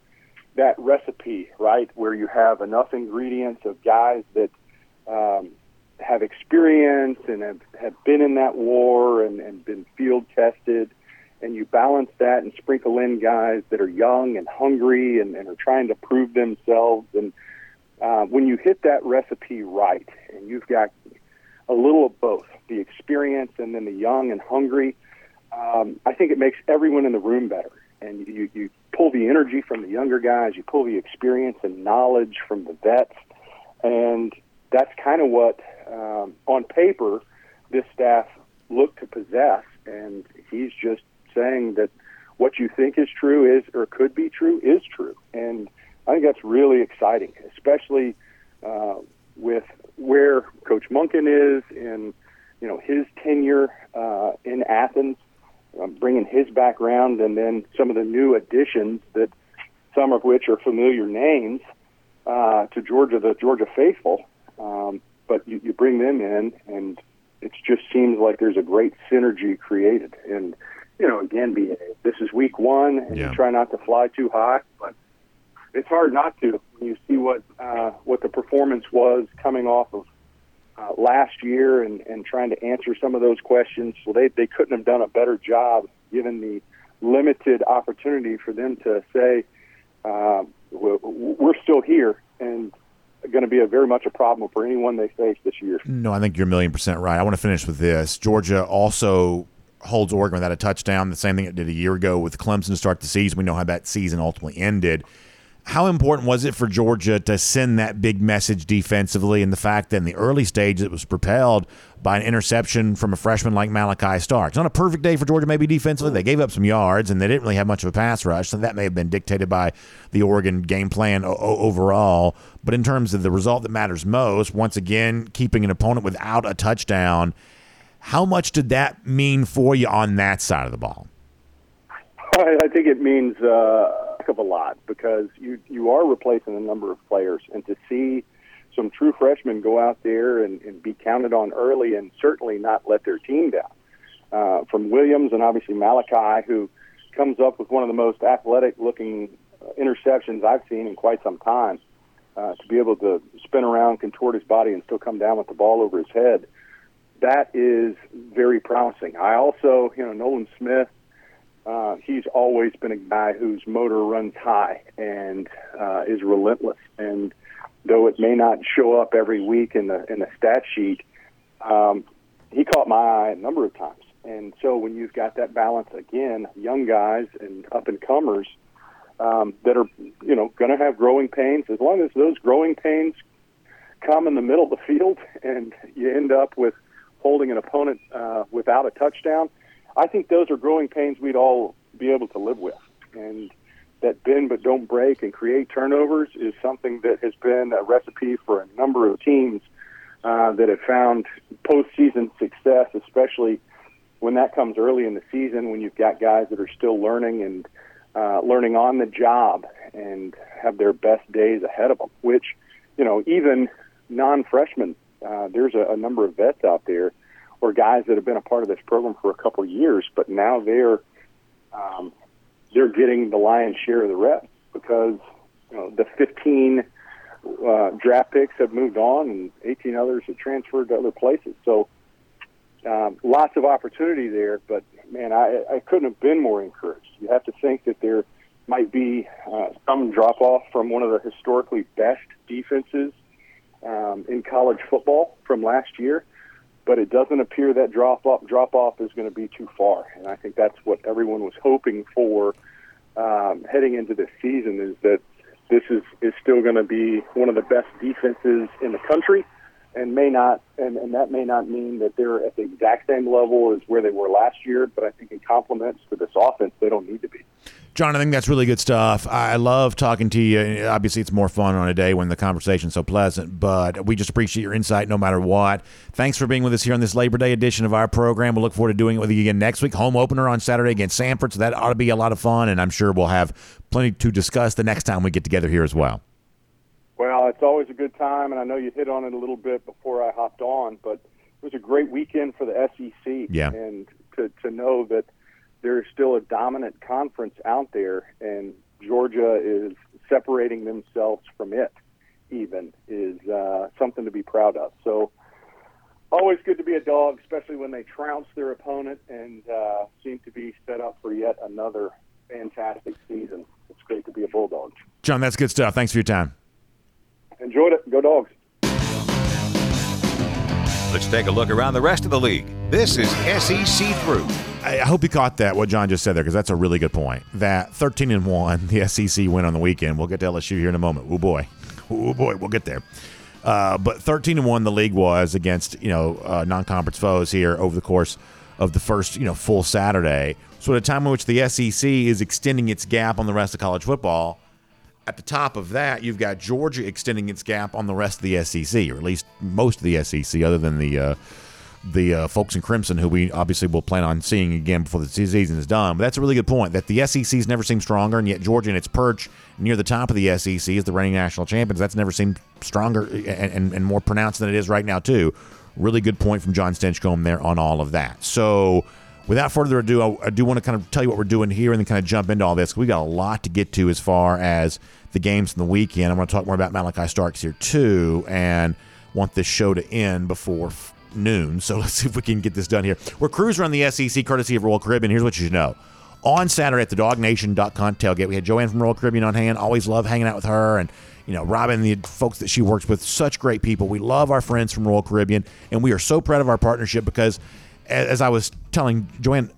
[SPEAKER 6] that recipe, right, where you have enough ingredients of guys that um, have experience and have, have been in that war and, and been field tested, and you balance that and sprinkle in guys that are young and hungry and, and are trying to prove themselves. And uh, when you hit that recipe right, and you've got a little of both, the experience and then the young and hungry, um, I think it makes everyone in the room better. And you, you pull the energy from the younger guys, you pull the experience and knowledge from the vets, and that's kind of what, um, on paper, this staff looked to possess. And he's just saying that what you think is true is or could be true is true. And I think that's really exciting, especially uh, with where Coach Monken is and you know his tenure uh, in Athens, um, bringing his background, and then some of the new additions that some of which are familiar names uh, to Georgia, the Georgia faithful. Um, but you, you bring them in, and it just seems like there's a great synergy created. And you know, again, be this is week one, and
[SPEAKER 3] Yeah.
[SPEAKER 6] you try not to fly too high, but it's hard not to when you see what uh, what the performance was coming off of uh, last year and, and trying to answer some of those questions. So they they couldn't have done a better job given the limited opportunity for them to say uh, we're, we're still here and going to be a very much a problem for anyone they face this year.
[SPEAKER 3] No, I think you're a million percent right. I want to finish with this. Georgia also holds Oregon without a touchdown. The same thing it did a year ago with Clemson to start the season. We know how that season ultimately ended. How important was it for Georgia to send that big message defensively and the fact that in the early stages it was propelled by an interception from a freshman like Malaki Stark? It's not a perfect day for Georgia, maybe defensively. They gave up some yards and they didn't really have much of a pass rush, so that may have been dictated by the Oregon game plan overall. But in terms of the result that matters most, once again, keeping an opponent without a touchdown, how much did that mean for you on that side of the ball?
[SPEAKER 6] I think it means uh, of a lot because you you are replacing a number of players, and to see some true freshmen go out there and, and be counted on early, and certainly not let their team down. Uh, from Williams and obviously Malaki, who comes up with one of the most athletic-looking uh, interceptions I've seen in quite some time. Uh, to be able to spin around, contort his body, and still come down with the ball over his head, that is very promising. I also, you know, Nolan Smith uh, he's always been a guy whose motor runs high and uh, is relentless. And though it may not show up every week in the in the stat sheet, um, he caught my eye a number of times. And so when you've got that balance again, young guys and up and comers um, that are you know going to have growing pains, as long as those growing pains come in the middle of the field and you end up with holding an opponent uh, without a touchdown. I think those are growing pains we'd all be able to live with. And that bend but don't break and create turnovers is something that has been a recipe for a number of teams uh, that have found postseason success, especially when that comes early in the season when you've got guys that are still learning and uh, learning on the job and have their best days ahead of them. Which, you know, even non-freshmen, uh, there's a, a number of vets out there or guys that have been a part of this program for a couple of years, but now they're um, they're getting the lion's share of the reps because you know the 15 uh, draft picks have moved on and 18 others have transferred to other places. So um, lots of opportunity there, but man, I, I couldn't have been more encouraged. You have to think that there might be uh, some drop off from one of the historically best defenses um, in college football from last year, but it doesn't appear that drop off drop off is going to be too far. And I think that's what everyone was hoping for um, heading into this season is that this is is still going to be one of the best defenses in the country and may not and, and that may not mean that they're at the exact same level as where they were last year, but I think in complements to this offense they don't need to be.
[SPEAKER 3] Jon, I think that's really good stuff. I love talking to you. Obviously, it's more fun on a day when the conversation's so pleasant, but we just appreciate your insight no matter what. Thanks for being with us here on this Labor Day edition of our program. We'll look forward to doing it with you again next week. Home opener on Saturday against Samford, so that ought to be a lot of fun, and I'm sure we'll have plenty to discuss the next time we get together here as well.
[SPEAKER 6] Well, it's always a good time, and I know you hit on it a little bit before I hopped on, but it was a great weekend for the SEC.
[SPEAKER 3] Yeah.
[SPEAKER 6] And to, to know that there is still a dominant conference out there, and Georgia is separating themselves from it, even, is uh, something to be proud of. So, always good to be a dog, especially when they trounce their opponent and uh, seem to be set up for yet another fantastic season. It's great to be a Bulldog.
[SPEAKER 3] Jon, that's good stuff. Thanks for your time.
[SPEAKER 6] Enjoyed it. Go Dogs.
[SPEAKER 2] Let's take a look around the rest of the league. This is SEC Through.
[SPEAKER 3] I hope you caught that what Jon just said there because that's a really good point. That 13 and one, the SEC win on the weekend. We'll get to LSU here in a moment. Oh boy, oh boy, we'll get there. Uh, but 13 and one, the league was against you know uh, non-conference foes here over the course of the first you know full Saturday. So at a time in which the SEC is extending its gap on the rest of college football, at the top of that, you've got Georgia extending its gap on the rest of the SEC, or at least most of the SEC, other than the uh, the uh, folks in Crimson, who we obviously will plan on seeing again before the season is done. But that's a really good point that the SEC's never seemed stronger, and yet Georgia in its perch near the top of the SEC as the reigning national champions. That's never seemed stronger and, and, and more pronounced than it is right now, too. Really good point from Jon Stinchcomb there on all of that. So without further ado, I, I, do want to kind of tell you what we're doing here and then kind of jump into all this. We got a lot to get to as far as the games in the weekend. I'm going to talk more about Malaki Starks here too, and want this show to end before f- noon. So let's see if we can get this done here. We're cruising around the SEC courtesy of Royal Caribbean. Here's what you should know. On Saturday at the DogNation.com tailgate, we had Joanne from Royal Caribbean on hand. Always love hanging out with her and you know, Robin, the folks that she works with, such great people. We love our friends from Royal Caribbean, and we are so proud of our partnership because, as I was telling Joanne,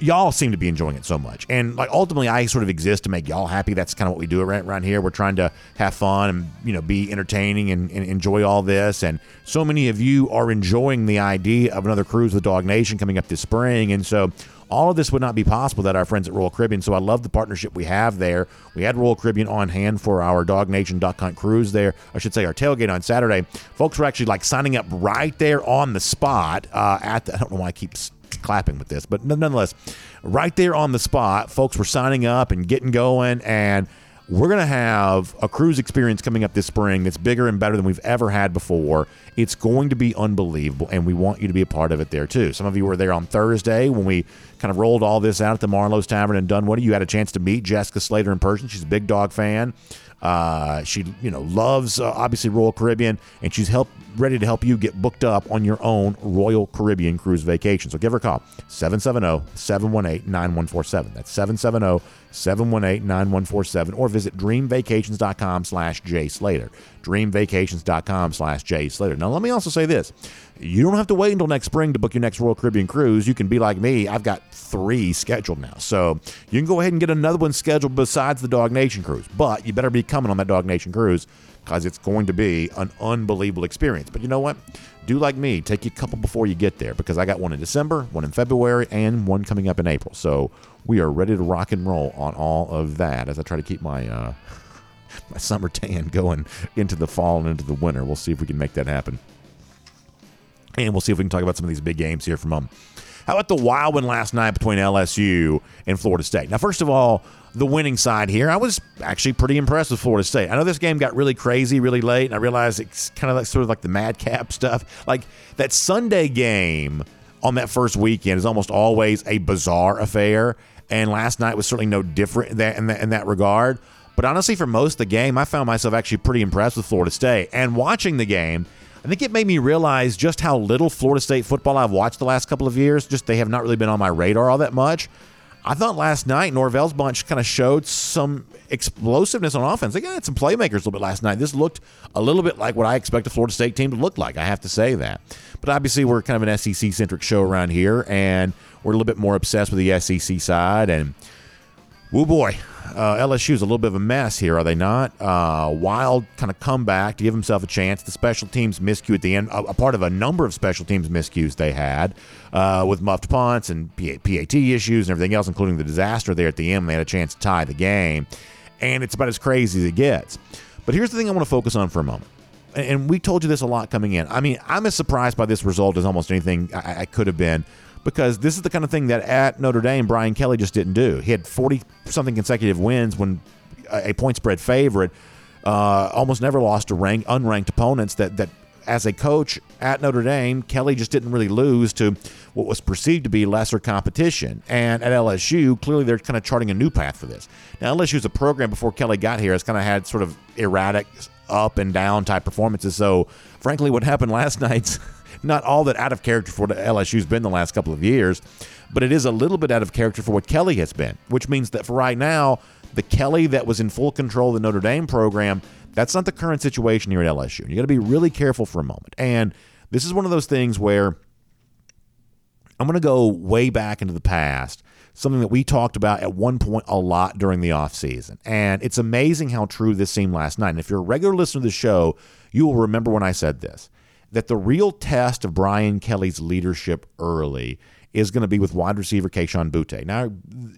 [SPEAKER 3] y'all seem to be enjoying it so much. And like ultimately I sort of exist to make y'all happy. That's kind of what we do around, around here. We're trying to have fun and, you know, be entertaining and, and, enjoy all this. And so many of you are enjoying the idea of another cruise with Dog Nation coming up this spring. And so all of this would not be possible without our friends at Royal Caribbean. So I love the partnership we have there. We had Royal Caribbean on hand for our DogNation.com cruise there. I should say our tailgate on Saturday. Folks were actually like signing up right there on the spot uh, at the, I don't know why I keep clapping with this, but nonetheless, right there on the spot, folks were signing up and getting going, and we're going to have a cruise experience coming up this spring that's bigger and better than we've ever had before. It's going to be unbelievable, and we want you to be a part of it there too. Some of you were there on Thursday when we kind of rolled all this out at the Marlow's Tavern in Dunwoody. You had a chance to meet Jessica Slater in person. She's a big dog fan. Uh, she, you know, loves uh, obviously Royal Caribbean, and she's help ready to help you get booked up on your own Royal Caribbean cruise vacation. So give her a call 770-718-9147. That's 770 718 9147 or visit dreamvacations.com slash Jay Slater. Dreamvacations.com slash Jay Slater. Now, let me also say this. You don't have to wait until next spring to book your next Royal Caribbean cruise. You can be like me. I've got three scheduled now. So you can go ahead and get another one scheduled besides the Dog Nation cruise. But you better be coming on that Dog Nation cruise because it's going to be an unbelievable experience. But you know what? Do like me, take you a couple before you get there because I got one in December, one in February, and one coming up in April. So we are ready to rock and roll on all of that as I try to keep my uh, my summer tan going into the fall and into the winter. We'll see if we can make that happen. And we'll see if we can talk about some of these big games here from um. How about the wild one last night between LSU and Florida State? Now, first of all, the winning side here, I was actually pretty impressed with Florida State. I know this game got really crazy really late, and I realized it's kind of like sort of like the madcap stuff. Like that Sunday game on that first weekend is almost always a bizarre affair, and last night was certainly no different in that, in that, in that regard. But honestly, for most of the game, I found myself actually pretty impressed with Florida State. And watching the game, I think it made me realize just how little Florida State football I've watched the last couple of years. Just they have not really been on my radar all that much. I thought last night Norvell's bunch kind of showed some explosiveness on offense. They got some playmakers a little bit last night. This looked a little bit like what I expect a Florida State team to look like. I have to say that. But obviously, we're kind of an SEC centric show around here, and we're a little bit more obsessed with the SEC side. And woo boy, uh, LSU is a little bit of a mess here, are they not? Uh, wild kind of comeback to give himself a chance. The special teams miscue at the end, a, a part of a number of special teams miscues they had uh, with muffed punts and PAT issues and everything else, including the disaster there at the end. They had a chance to tie the game, and it's about as crazy as it gets. But here's the thing I want to focus on for a moment. And we told you this a lot coming in. I mean, I'm as surprised by this result as almost anything I, I could have been because this is the kind of thing that at Notre Dame Brian Kelly just didn't do. He had 40 something consecutive wins when a point spread favorite uh, almost never lost to rank unranked opponents that that as a coach at Notre Dame, Kelly just didn't really lose to what was perceived to be lesser competition. And at LSU, clearly they're kind of charting a new path for this. Now, LSU's a program before Kelly got here has kind of had sort of erratic up and down type performances. So, frankly, what happened last night's not all that out of character for what LSU's been the last couple of years, but it is a little bit out of character for what Kelly has been, which means that for right now, the Kelly that was in full control of the Notre Dame program, that's not the current situation here at LSU. You got to be really careful for a moment. And this is one of those things where I'm going to go way back into the past, something that we talked about at one point a lot during the offseason. And it's amazing how true this seemed last night. And if you're a regular listener to the show, you will remember when I said this that the real test of Brian Kelly's leadership early is going to be with wide receiver Kayshon Boutte. Now,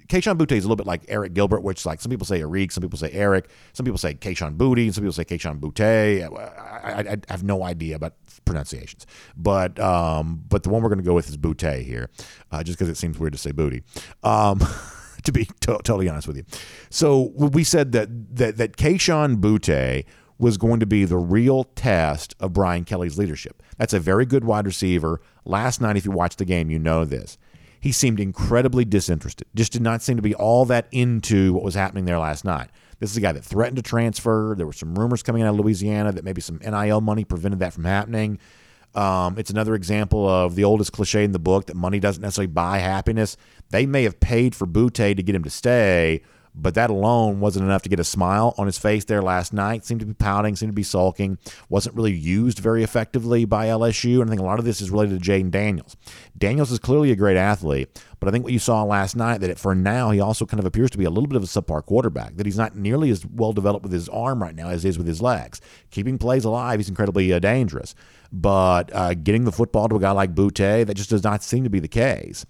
[SPEAKER 3] Kayshon Boutte is a little bit like Eric Gilbert, which like some people say Eric, some people say Eric, some people say Kayshon Boutte, and some people say Kayshon Boutte. I, I, I, have no idea about pronunciations, but um, but the one we're going to go with is Boutte here, uh, just because it seems weird to say booty. Um, to be to- totally honest with you, so we said that that that Kayshon Boutte was going to be the real test of Brian Kelly's leadership. That's a very good wide receiver. Last night, if you watched the game, you know this. He seemed incredibly disinterested, just did not seem to be all that into what was happening there last night. This is a guy that threatened to transfer. There were some rumors coming out of Louisiana that maybe some NIL money prevented that from happening. Um, it's another example of the oldest cliche in the book that money doesn't necessarily buy happiness. They may have paid for Boutte to get him to stay, but that alone wasn't enough to get a smile on his face there last night. Seemed to be pouting, seemed to be sulking. Wasn't really used very effectively by LSU. And I think a lot of this is related to Jayden Daniels. Daniels is clearly a great athlete, but I think what you saw last night that for now he also kind of appears to be a little bit of a subpar quarterback. That he's not nearly as well developed with his arm right now as he is with his legs. Keeping plays alive, he's incredibly uh, dangerous. But uh, getting the football to a guy like Boutte, that just does not seem to be the case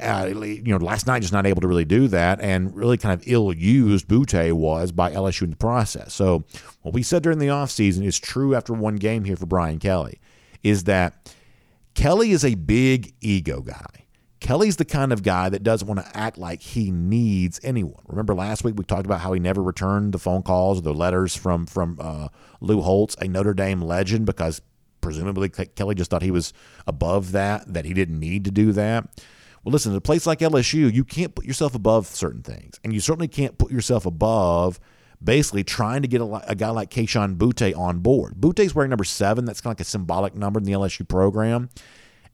[SPEAKER 3] uh, you know, last night just not able to really do that, and really kind of ill used Boutte was by LSU in the process. So what we said during the offseason is true after one game here for Brian Kelly, is that Kelly is a big ego guy. Kelly's the kind of guy that doesn't want to act like he needs anyone. Remember last week we talked about how he never returned the phone calls or the letters from from uh, Lou Holtz, a Notre Dame legend, because presumably Kelly just thought he was above that, that he didn't need to do that. Well, listen, at a place like LSU, you can't put yourself above certain things. And you certainly can't put yourself above basically trying to get a, a guy like Kayshon Boutte on board. Boutte's wearing number seven. That's kind of like a symbolic number in the LSU program.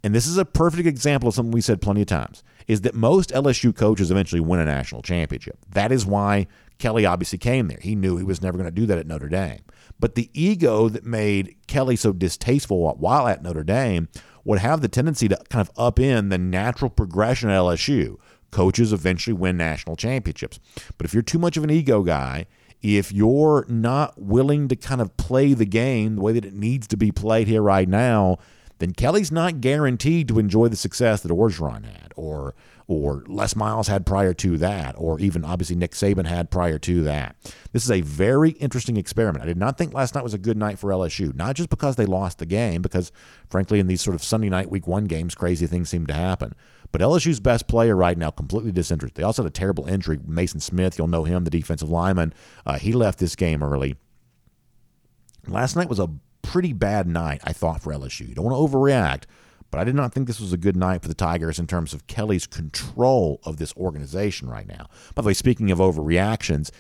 [SPEAKER 3] And this is a perfect example of something we said plenty of times is that most LSU coaches eventually win a national championship. That is why Kelly obviously came there. He knew he was never going to do that at Notre Dame. But the ego that made Kelly so distasteful while at Notre Dame would have the tendency to kind of up in the natural progression at LSU. Coaches eventually win national championships. But if you're too much of an ego guy, if you're not willing to kind of play the game the way that it needs to be played here right now, then Kelly's not guaranteed to enjoy the success that Orgeron had, or or Les Miles had prior to that, or even obviously Nick Saban had prior to that. This is a very interesting experiment. I did not think last night was a good night for LSU, not just because they lost the game, because frankly, in these sort of Sunday night week one games, crazy things seem to happen. But LSU's best player right now, completely disinterested. They also had a terrible injury. Maason Smith, you'll know him, the defensive lineman. Uh, he left this game early. Last night was a pretty bad night, I thought, for LSU. You don't want to overreact, but I did not think this was a good night for the Tigers in terms of Kelly's control of this organization right now. By the way, speaking of overreactions,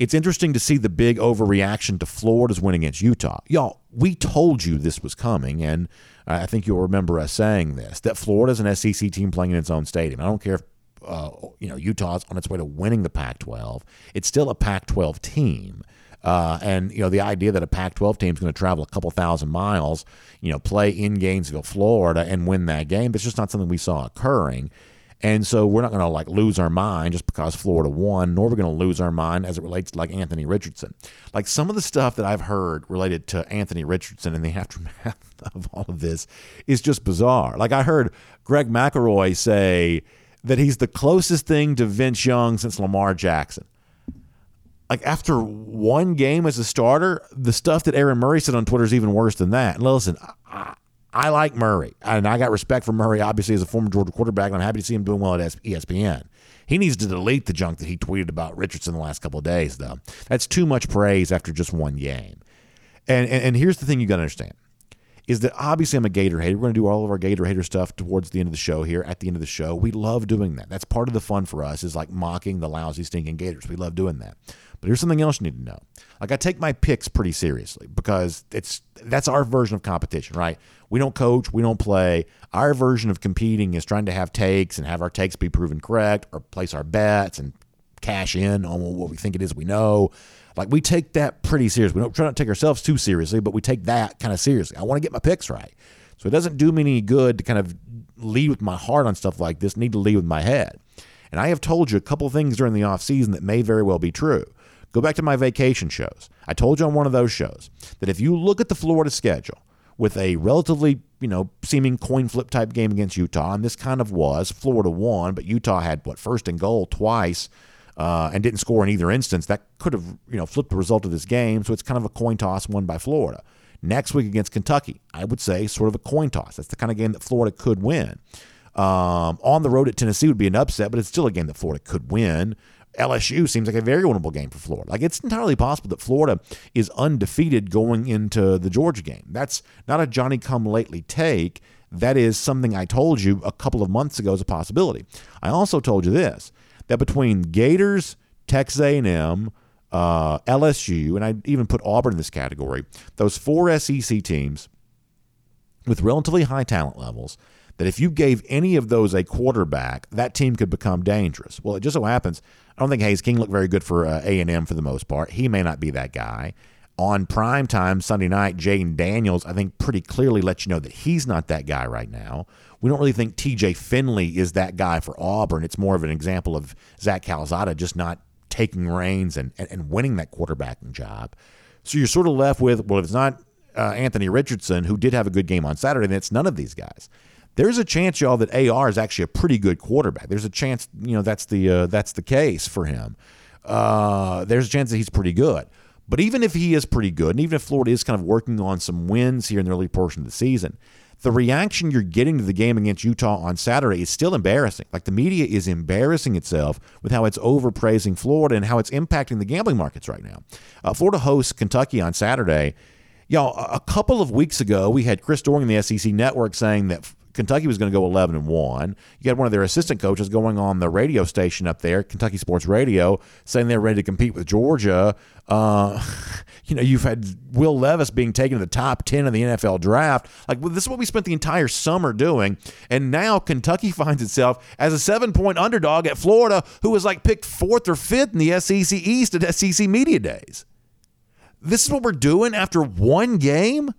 [SPEAKER 3] it's interesting to see the big overreaction to Florida's win against Utah. Y'all, we told you this was coming, and I think you'll remember us saying this that Florida's an SEC team playing in its own stadium. I don't care if uh, you know Utah's on its way to winning the Pac-12; it's still a Pac-12 team. Uh, and you know the idea that a Pac-12 team is going to travel a couple thousand miles, you know, play in Gainesville, Florida, and win that game—it's just not something we saw occurring. And so we're not going to like lose our mind just because Florida won, nor we're going to lose our mind as it relates to like Anthony Richardson. Like some of the stuff that I've heard related to Anthony Richardson in the aftermath of all of this is just bizarre. Like I heard Greg McElroy say that he's the closest thing to Vince Young since Lamar Jackson like after one game as a starter, the stuff that Aaron Murray said on Twitter is even worse than that. And listen, I, I like Murray, and I got respect for Murray, obviously as a former Georgia quarterback, and I'm happy to see him doing well at ESPN. He needs to delete the junk that he tweeted about Richardson the last couple of days, though. That's too much praise after just one game. And and, and here's the thing you got to understand is that obviously I'm a Gator hater. We're going to do all of our Gator hater stuff towards the end of the show here. At the end of the show, we love doing that. That's part of the fun for us is like mocking the lousy, stinking Gators. We love doing that. But here's something else you need to know. Like I take my picks pretty seriously because it's that's our version of competition, right? We don't coach, we don't play. Our version of competing is trying to have takes and have our takes be proven correct or place our bets and cash in on what we think it is we know. Like we take that pretty seriously. We don't try not to take ourselves too seriously, but we take that kind of seriously. I want to get my picks right. So it doesn't do me any good to kind of lead with my heart on stuff like this. Need to lead with my head. And I have told you a couple things during the off season that may very well be true. Go back to my vacation shows. I told you on one of those shows that if you look at the Florida schedule with a relatively, you know, seeming coin flip type game against Utah, and this kind of was, Florida won, but Utah had what first and goal twice. Uh, and didn't score in either instance. That could have, you know, flipped the result of this game. So it's kind of a coin toss won by Florida. Next week against Kentucky, I would say sort of a coin toss. That's the kind of game that Florida could win. Um, on the road at Tennessee would be an upset, but it's still a game that Florida could win. LSU seems like a very winnable game for Florida. Like it's entirely possible that Florida is undefeated going into the Georgia game. That's not a Johnny come lately take. That is something I told you a couple of months ago as a possibility. I also told you this that between Gators, Texas A&M, uh, LSU, and I even put Auburn in this category, those four SEC teams with relatively high talent levels, that if you gave any of those a quarterback, that team could become dangerous. Well, it just so happens I don't think Haynes King looked very good for uh, A&M for the most part. He may not be that guy. On prime time Sunday night, Jayden Daniels, I think, pretty clearly let you know that he's not that guy right now. We don't really think TJ Finley is that guy for Auburn. It's more of an example of Zach Calzada just not taking reins and, and, and winning that quarterbacking job. So you're sort of left with, well, if it's not uh, Anthony Richardson, who did have a good game on Saturday, then it's none of these guys there's a chance, y'all, that AR is actually a pretty good quarterback. There's a chance, you know, that's the uh, that's the case for him. Uh, there's a chance that he's pretty good. But even if he is pretty good, and even if Florida is kind of working on some wins here in the early portion of the season, the reaction you're getting to the game against Utah on Saturday is still embarrassing. Like the media is embarrassing itself with how it's overpraising Florida and how it's impacting the gambling markets right now. Uh, Florida hosts Kentucky on Saturday. Y'all, a couple of weeks ago, we had Chris Doering, the SEC network, saying that Kentucky was going to go 11 and 1. You had one of their assistant coaches going on the radio station up there, Kentucky Sports Radio, saying they're ready to compete with Georgia. Uh, you know, you've had Will Levis being taken to the top 10 of the NFL draft. Like, well, this is what we spent the entire summer doing. And now Kentucky finds itself as a seven point underdog at Florida, who was like picked fourth or fifth in the SEC East at SEC Media Days. This is what we're doing after one game?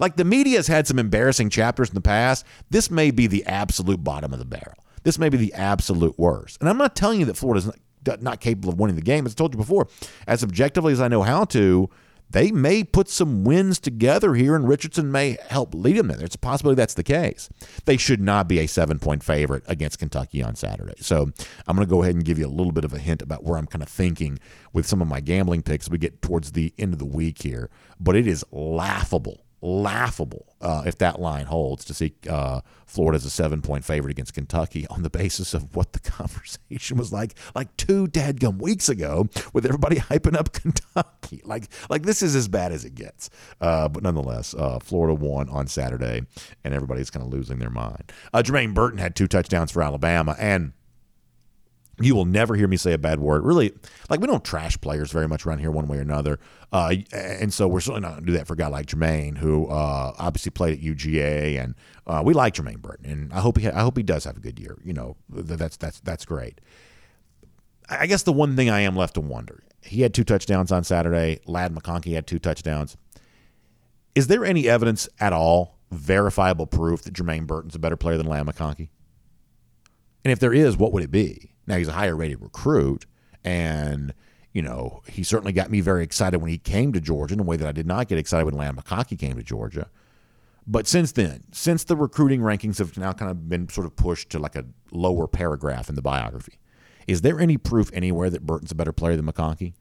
[SPEAKER 3] Like the media has had some embarrassing chapters in the past. This may be the absolute bottom of the barrel. This may be the absolute worst. And I'm not telling you that Florida's not, not capable of winning the game. As I told you before, as objectively as I know how to, they may put some wins together here, and Richardson may help lead them there. It's a possibility that's the case. They should not be a seven point favorite against Kentucky on Saturday. So I'm going to go ahead and give you a little bit of a hint about where I'm kind of thinking with some of my gambling picks we get towards the end of the week here. But it is laughable laughable uh, if that line holds to see uh, Florida as a seven point favorite against Kentucky on the basis of what the conversation was like like two dadgum weeks ago with everybody hyping up Kentucky. Like like this is as bad as it gets. Uh, but nonetheless, uh, Florida won on Saturday, and everybody's kind of losing their mind. Uh, Jermaine Burton had two touchdowns for Alabama, and you will never hear me say a bad word. Really, like we don't trash players very much around here, one way or another. Uh, and so we're certainly not going to do that for a guy like Jermaine, who uh, obviously played at UGA, and uh, we like Jermaine Burton, and I hope he, ha- I hope he does have a good year. You know, that's that's that's great. I guess the one thing I am left to wonder: he had two touchdowns on Saturday. Ladd McConkey had two touchdowns. Is there any evidence at all, verifiable proof that Jermaine Burton's a better player than Ladd McConkey? And if there is, what would it be? Now he's a higher rated recruit, and you know he certainly got me very excited when he came to Georgia in a way that I did not get excited when Ladd McConkey came to Georgia. But since then, since the recruiting rankings have now kind of been sort of pushed to like a lower paragraph in the biography, is there any proof anywhere that Burton's a better player than McConkey?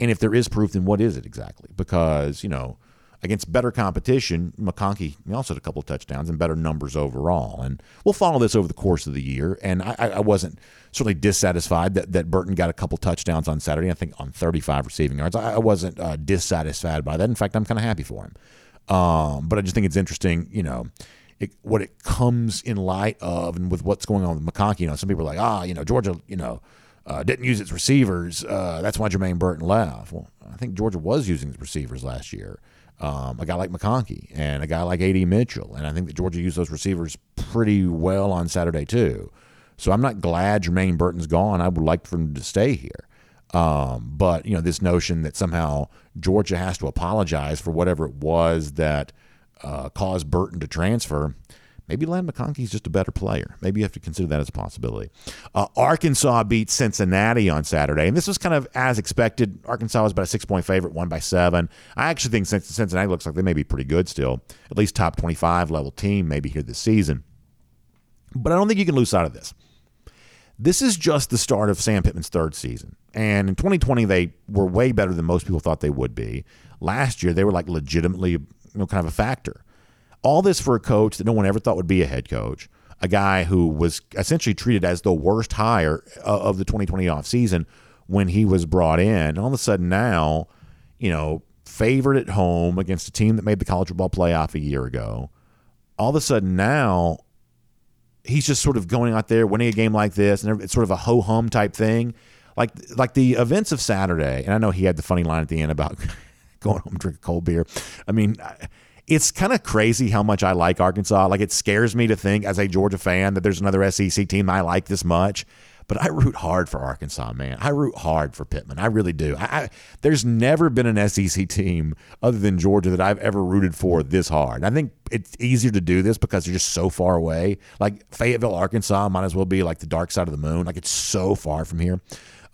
[SPEAKER 3] And if there is proof, then what is it exactly? Because you know against better competition, McConkey also had a couple touchdowns and better numbers overall. And we'll follow this over the course of the year. And I, I wasn't certainly dissatisfied that, that Burton got a couple touchdowns on Saturday, I think on 35 receiving yards. I, I wasn't uh, dissatisfied by that. In fact, I'm kind of happy for him. Um, but I just think it's interesting, you know. It, what it comes in light of and with what's going on with McConkey. You know, some people are like, ah, you know, Georgia, you know, uh, didn't use its receivers. Uh, that's why Jermaine Burton left. Well, I think Georgia was using its receivers last year um, a guy like McConkey and a guy like A.D. Mitchell. And I think that Georgia used those receivers pretty well on Saturday, too. So I'm not glad Jermaine Burton's gone. I would like for him to stay here. Um, but, you know, this notion that somehow Georgia has to apologize for whatever it was that uh, caused Burton to transfer – maybe Ladd McConkey's just a better player. Maybe you have to consider that as a possibility. Uh, Arkansas beat Cincinnati on Saturday, and this was kind of as expected. Arkansas was about a six point favorite, won by seven. I actually think Cincinnati looks like they may be pretty good still, at least top 25 level team maybe here this season. But I don't think you can lose sight of this. This is just the start of Sam Pittman's third season. And in 2020, they were way better than most people thought they would be. Last year, they were like legitimately, you know, kind of a factor. All this for a coach that no one ever thought would be a head coach, a guy who was essentially treated as the worst hire of the 2020 offseason when he was brought in. And all of a sudden now, you know, favored at home against a team that made the college football playoff a year ago. All of a sudden now, he's just sort of going out there winning a game like this, and it's sort of a ho hum type thing. Like like the events of Saturday, and I know he had the funny line at the end about going home and drink a cold beer. I mean, it's kind of crazy how much I like Arkansas. Like it scares me to think as a Georgia fan that there's another SEC team I like this much. But I root hard for Arkansas, man. I root hard for Pittman. I really do. I, I, there's never been an SEC team other than Georgia that I've ever rooted for this hard. I think it's easier to do this because they're just so far away. Like Fayetteville, Arkansas might as well be like the dark side of the moon. Like it's so far from here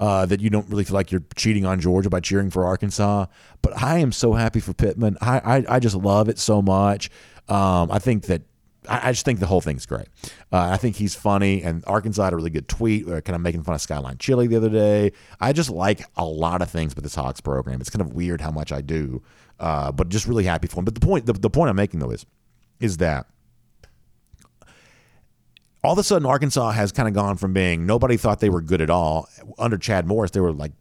[SPEAKER 3] uh, that you don't really feel like you're cheating on Georgia by cheering for Arkansas. But I am so happy for Pittman. I I, I just love it so much. Um, I think that I, just think the whole thing's great. Uh, I think he's funny, and Arkansas had a really good tweet, uh, kind of making fun of Skyline Chili the other day. I just like a lot of things with this Hogs program. It's kind of weird how much I do, uh, but just really happy for him. But the point, the, the point I'm making though is, is that all of a sudden Arkansas has kind of gone from being nobody thought they were good at all under Chad Morris. They were like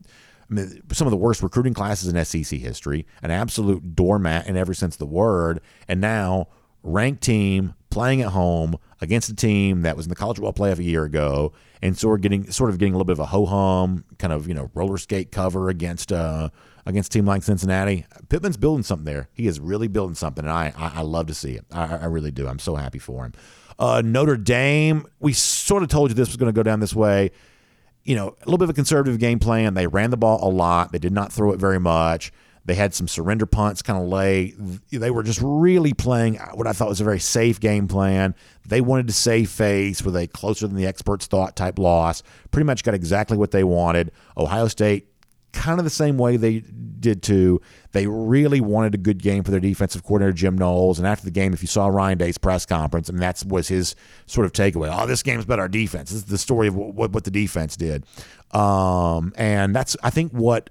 [SPEAKER 3] I mean, some of the worst recruiting classes in SEC history, an absolute doormat in every sense of the word, and now ranked team playing at home against a team that was in the college football playoff a year ago, and sort of getting sort of getting a little bit of a ho hum kind of you know roller skate cover against uh, against team like Cincinnati. Pittman's building something there. He is really building something, and I I, I love to see it. I, I really do. I'm so happy for him. Uh, Notre Dame, we sort of told you this was going to go down this way. You know, a little bit of a conservative game plan. They ran the ball a lot. They did not throw it very much. They had some surrender punts kind of late. They were just really playing what I thought was a very safe game plan. They wanted to save face with a closer than the experts thought type loss. Pretty much got exactly what they wanted. Ohio State kind of the same way they did too. They really wanted a good game for their defensive coordinator Jim Knowles. And after the game, if you saw Ryan Day's press conference, and that was his sort of takeaway. Oh, this game's about our defense. This is the story of what, what the defense did. Um, and that's I think what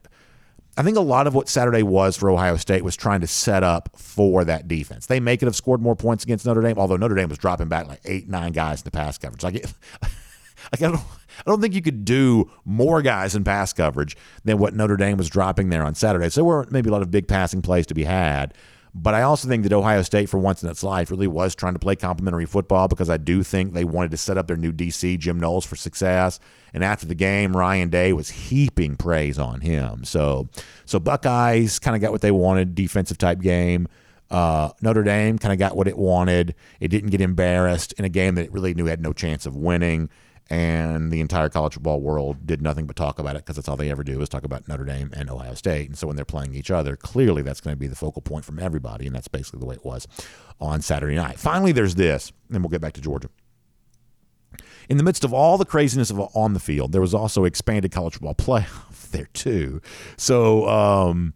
[SPEAKER 3] I think a lot of what Saturday was for Ohio State was trying to set up for that defense. They may could have scored more points against Notre Dame, although Notre Dame was dropping back like eight, nine guys in the pass coverage. Like, like I don't, I don't think you could do more guys in pass coverage than what Notre Dame was dropping there on Saturday. So there weren't maybe a lot of big passing plays to be had. But I also think that Ohio State, for once in its life, really was trying to play complementary football because I do think they wanted to set up their new DC, Jim Knowles, for success. And after the game, Ryan Day was heaping praise on him. So, so Buckeyes kind of got what they wanted, defensive type game. Uh, Notre Dame kind of got what it wanted. It didn't get embarrassed in a game that it really knew it had no chance of winning and the entire college football world did nothing but talk about it because that's all they ever do is talk about Notre Dame and Ohio State. And so when they're playing each other, clearly that's going to be the focal point from everybody, and that's basically the way it was on Saturday night. Finally, there's this, and we'll get back to Georgia. In the midst of all the craziness of on the field, there was also expanded college football playoff there too. So um,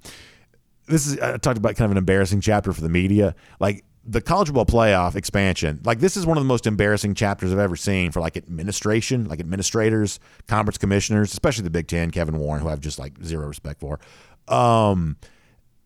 [SPEAKER 3] this is I talked about kind of an embarrassing chapter for the media. Like the college football playoff expansion, like this is one of the most embarrassing chapters I've ever seen for like administration, like administrators, conference commissioners, especially the Big Ten, Kevin Warren, who I have just like zero respect for. Um,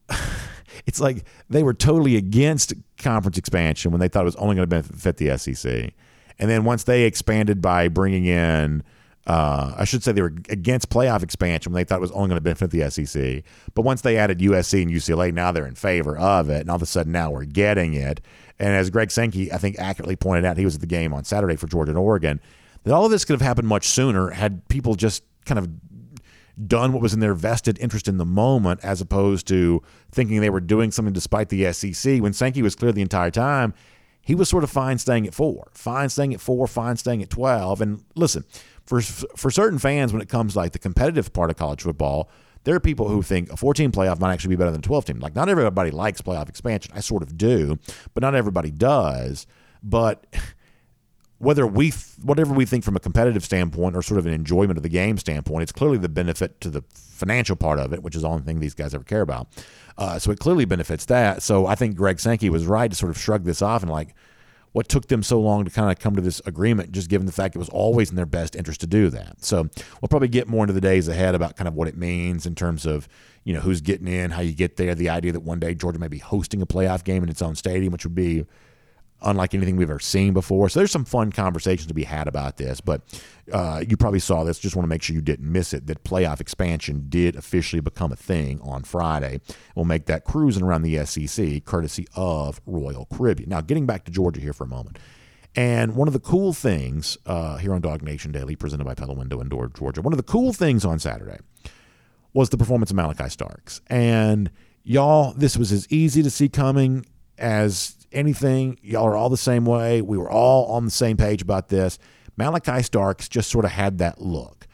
[SPEAKER 3] it's like they were totally against conference expansion when they thought it was only going to benefit the SEC, and then once they expanded by bringing in uh, I should say they were against playoff expansion when they thought it was only going to benefit the SEC. But once they added USC and UCLA, now they're in favor of it. And all of a sudden now we're getting it. And as Greg Sankey, I think, accurately pointed out, he was at the game on Saturday for Georgia and Oregon, that all of this could have happened much sooner had people just kind of done what was in their vested interest in the moment as opposed to thinking they were doing something despite the SEC. When Sankey was clear the entire time, he was sort of fine staying at four, fine staying at four, fine staying at 12. And listen, for for certain fans, when it comes to like the competitive part of college football, there are people who think a 14 playoff might actually be better than a 12 team. Like not everybody likes playoff expansion. I sort of do, but not everybody does. But whether we whatever we think from a competitive standpoint or sort of an enjoyment of the game standpoint, it's clearly the benefit to the financial part of it, which is the only thing these guys ever care about. Uh, so it clearly benefits that. So I think Greg Sankey was right to sort of shrug this off and like, what took them so long to kind of come to this agreement, just given the fact it was always in their best interest to do that. So we'll probably get more into the days ahead about kind of what it means in terms of, you know, who's getting in, how you get there, the idea that one day Georgia may be hosting a playoff game in its own stadium, which would be unlike anything we've ever seen before. So there's some fun conversations to be had about this. But uh, you probably saw this. Just want to make sure you didn't miss it. That playoff expansion did officially become a thing on Friday. We'll make that cruising around the SEC courtesy of Royal Caribbean. Now, getting back to Georgia here for a moment. And one of the cool things uh, here on Dog Nation Daily, presented by Pella Window and Door, Georgia, one of the cool things on Saturday was the performance of Malaki Starks. And y'all, this was as easy to see coming as anything. Y'all are all the same way. We were all on the same page about this. Malaki Starks just sort of had that look.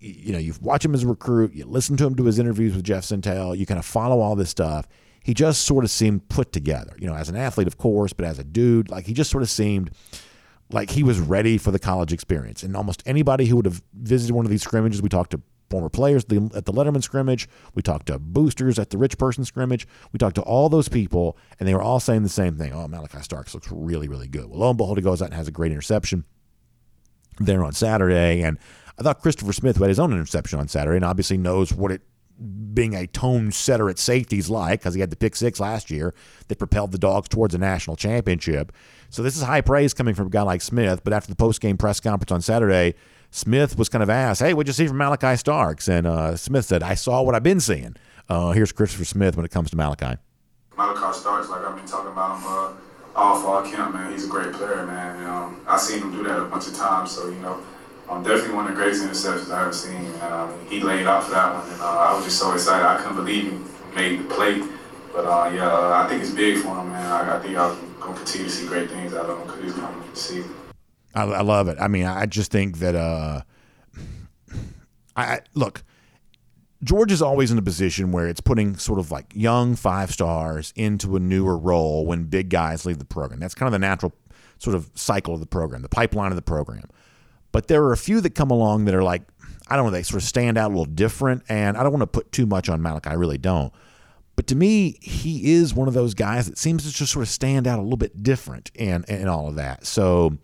[SPEAKER 3] You know, you watch him as a recruit, you listen to him do his interviews with Jeff Sentell, you kind of follow all this stuff. He just sort of seemed put together, you know, as an athlete, of course, but as a dude, like he just sort of seemed like he was ready for the college experience. And almost anybody who would have visited one of these scrimmages, we talked to former players at the Letterman scrimmage. We talked to boosters at the rich person scrimmage. We talked to all those people, and they were all saying the same thing. Oh, Malaki Starks looks really, really good. Well, lo and behold, he goes out and has a great interception there on Saturday. And I thought Christopher Smith, who had his own interception on Saturday, and obviously knows what it being a tone setter at safeties like because he had the pick six last year that propelled the dogs towards a national championship. So this is high praise coming from a guy like Smith. But after the post game press conference on Saturday, Smith was kind of asked, "Hey, what'd you see from Malaki Starks?" And uh, Smith said, "I saw what I've been seeing." Uh, here's Christopher Smith when it comes to Malachi.
[SPEAKER 7] Malaki Starks, like I've been talking about him uh, all fall camp, man. He's a great player, man. I've seen him do that a bunch of times. So you know, um, definitely one of the greatest interceptions I've ever seen. Um, he laid out for that one, and uh, I was just so excited. I couldn't believe he made the play. But uh, yeah, I think it's big for him, man. I, I think I'm gonna continue to see great things out of him because he's coming to see.
[SPEAKER 3] I, I love it. I mean, I just think that uh, I look Georgia's always in a position where it's putting sort of like young five stars into a newer role when big guys leave the program. That's kind of the natural sort of cycle of the program, the pipeline of the program. But there are a few that come along that are like, I don't know, they sort of stand out a little different. And I don't want to put too much on Malaki. I really don't. But to me, he is one of those guys that seems to just sort of stand out a little bit different in, in all of that. So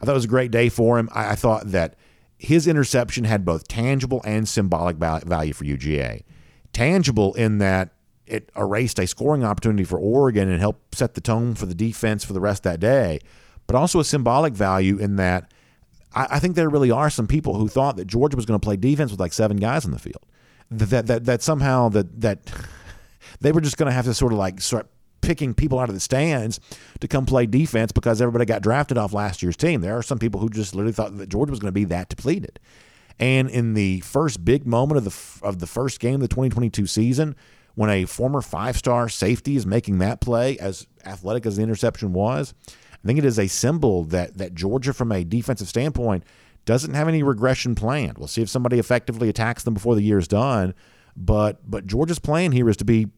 [SPEAKER 3] I thought it was a great day for him. I, I thought that his interception had both tangible and symbolic value for UGA. Tangible in that it erased a scoring opportunity for Oregon and helped set the tone for the defense for the rest of that day, but also a symbolic value in that I, I think there really are some people who thought that Georgia was going to play defense with like seven guys on the field. That that that, that somehow that that they were just going to have to sort of like start picking people out of the stands to come play defense because everybody got drafted off last year's team. There are some people who just literally thought that Georgia was going to be that depleted. And in the first big moment of the of the first game of the 2022 season, when a former five-star safety is making that play, as athletic as the interception was, I think it is a symbol that that Georgia, from a defensive standpoint, doesn't have any regression planned. We'll see if somebody effectively attacks them before the year is done. But but Georgia's plan here is to be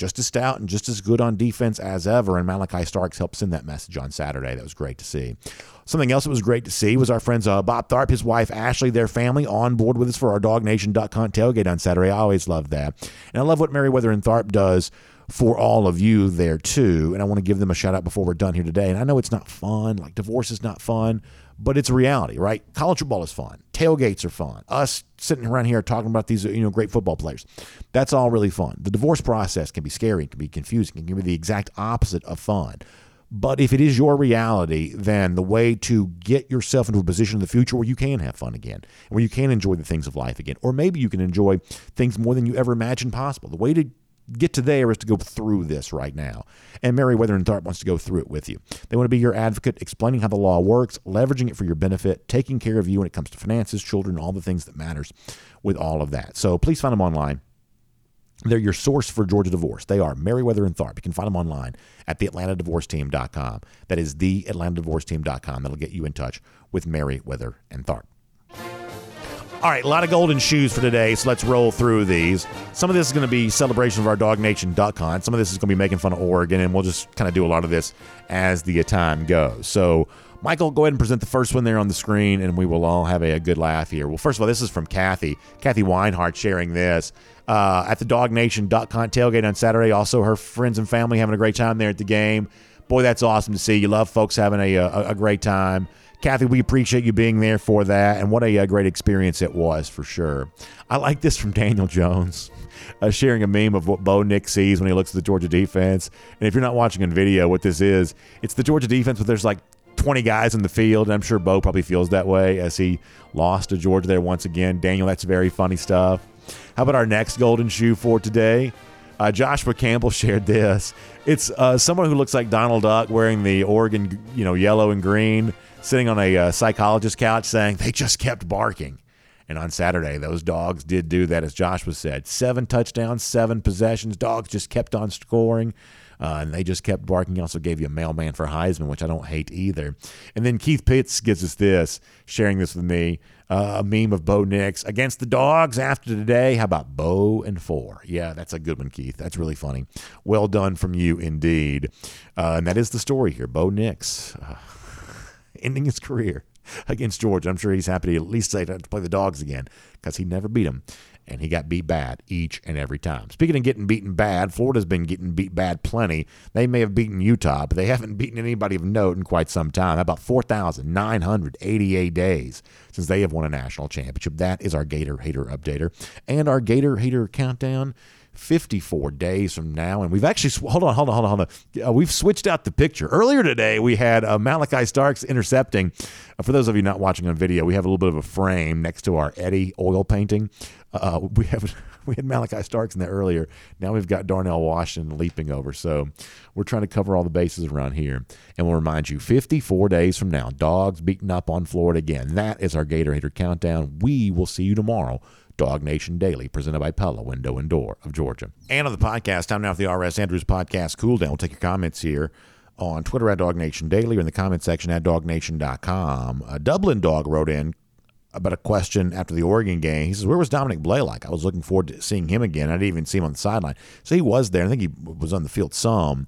[SPEAKER 3] just as stout and just as good on defense as ever. And Malaki Starks helped send that message on Saturday. That was great to see. Something else that was great to see was our friends uh, Bob Tharp, his wife Ashley, their family on board with us for our DogNation.com tailgate on Saturday. I always love that. And I love what Meriwether and Tharp does for all of you there too. And I want to give them a shout out before we're done here today. And I know it's not fun, like divorce is not fun, but it's reality, right? College football is fun. Tailgates are fun. Us sitting around here talking about these, you know, great football players. That's all really fun. The divorce process can be scary, it can be confusing, it can be the exact opposite of fun. But if it is your reality, then the way to get yourself into a position in the future where you can have fun again, where you can enjoy the things of life again, or maybe you can enjoy things more than you ever imagined possible. The way to get to there is to go through this right now. And Meriwether and Tharp wants to go through it with you. They want to be your advocate, explaining how the law works, leveraging it for your benefit, taking care of you when it comes to finances, children, all the things that matters with all of that. So please find them online. They're your source for Georgia divorce. They are Meriwether and Tharp. You can find them online at theatlantadivorceteam.com. That is theatlantadivorceteam.com. That'll get you in touch with Meriwether and Tharp. All right, a lot of golden shoes for today, so let's roll through these. Some of this is going to be celebration of our Dog Nation Duck DogNation.com. Some of this is going to be making fun of Oregon, and we'll just kind of do a lot of this as the time goes. So, Michael, go ahead and present the first one there on the screen, and we will all have a, a good laugh here. Well, first of all, this is from Kathy. Kathy Weinhardt sharing this uh, at the Dog Nation Duck DogNation.com tailgate on Saturday. Also, her friends and family having a great time there at the game. Boy, that's awesome to see. You love folks having a, a, a great time. Kathy, we appreciate you being there for that, and what a, a great experience it was for sure. I like this from Daniel Jones. Uh, sharing a meme of what Bo Nix sees when he looks at the Georgia defense. And if you're not watching in video, what this is, it's the Georgia defense, but there's like 20 guys in the field. And I'm sure Bo probably feels that way as he lost to Georgia there once again. Daniel, that's very funny stuff. How about our next golden shoe for today? Uh, Joshua Campbell shared this. It's uh, someone who looks like Donald Duck wearing the Oregon, you know, yellow and green sitting on a uh, psychologist couch saying they just kept barking. And on Saturday, those dogs did do that, as Joshua said. Seven touchdowns, seven possessions. Dogs just kept on scoring. Uh, and they just kept barking. He also gave you a mailman for Heisman, which I don't hate either. And then Keith Pitts gives us this, sharing this with me uh, a meme of Bo Nix against the dogs after today. How about Bo and four? Yeah, that's a good one, Keith. That's really funny. Well done from you indeed. Uh, and that is the story here. Bo Nix. Ending his career against Georgia. I'm sure he's happy to at least say to play the dogs again because he never beat them. And he got beat bad each and every time. Speaking of getting beaten bad, Florida's been getting beat bad plenty. They may have beaten Utah, but they haven't beaten anybody of note in quite some time. About 4,988 days since they have won a national championship. That is our Gator Hater Updater. And our Gator Hater Countdown 54 days from now. And we've actually, hold on, hold on, hold on, hold on. Uh, we've switched out the picture. Earlier today, we had uh, Malaki Starks intercepting. Uh, for those of you not watching on video, we have a little bit of a frame next to our Eddie oil painting. Uh, we have. We had Malaki Starks in there earlier. Now we've got Darnell Washington leaping over. So we're trying to cover all the bases around here. And we'll remind you 54 days from now, dogs beating up on Florida again. That is our Gator Hater Countdown. We will see you tomorrow Dog Nation Daily, presented by Pella Window and Door of Georgia. And on the podcast, time now for the RS Andrews Podcast Cool Down. We'll take your comments here on Twitter at Dog Nation Daily or in the comment section at dognation.com. A Dublin Dog wrote in about a question after the Oregon game. He says, "Where was Dominick Blaylock? I was looking forward to seeing him again. I didn't even see him on the sideline. So he was there. I think he was on the field some.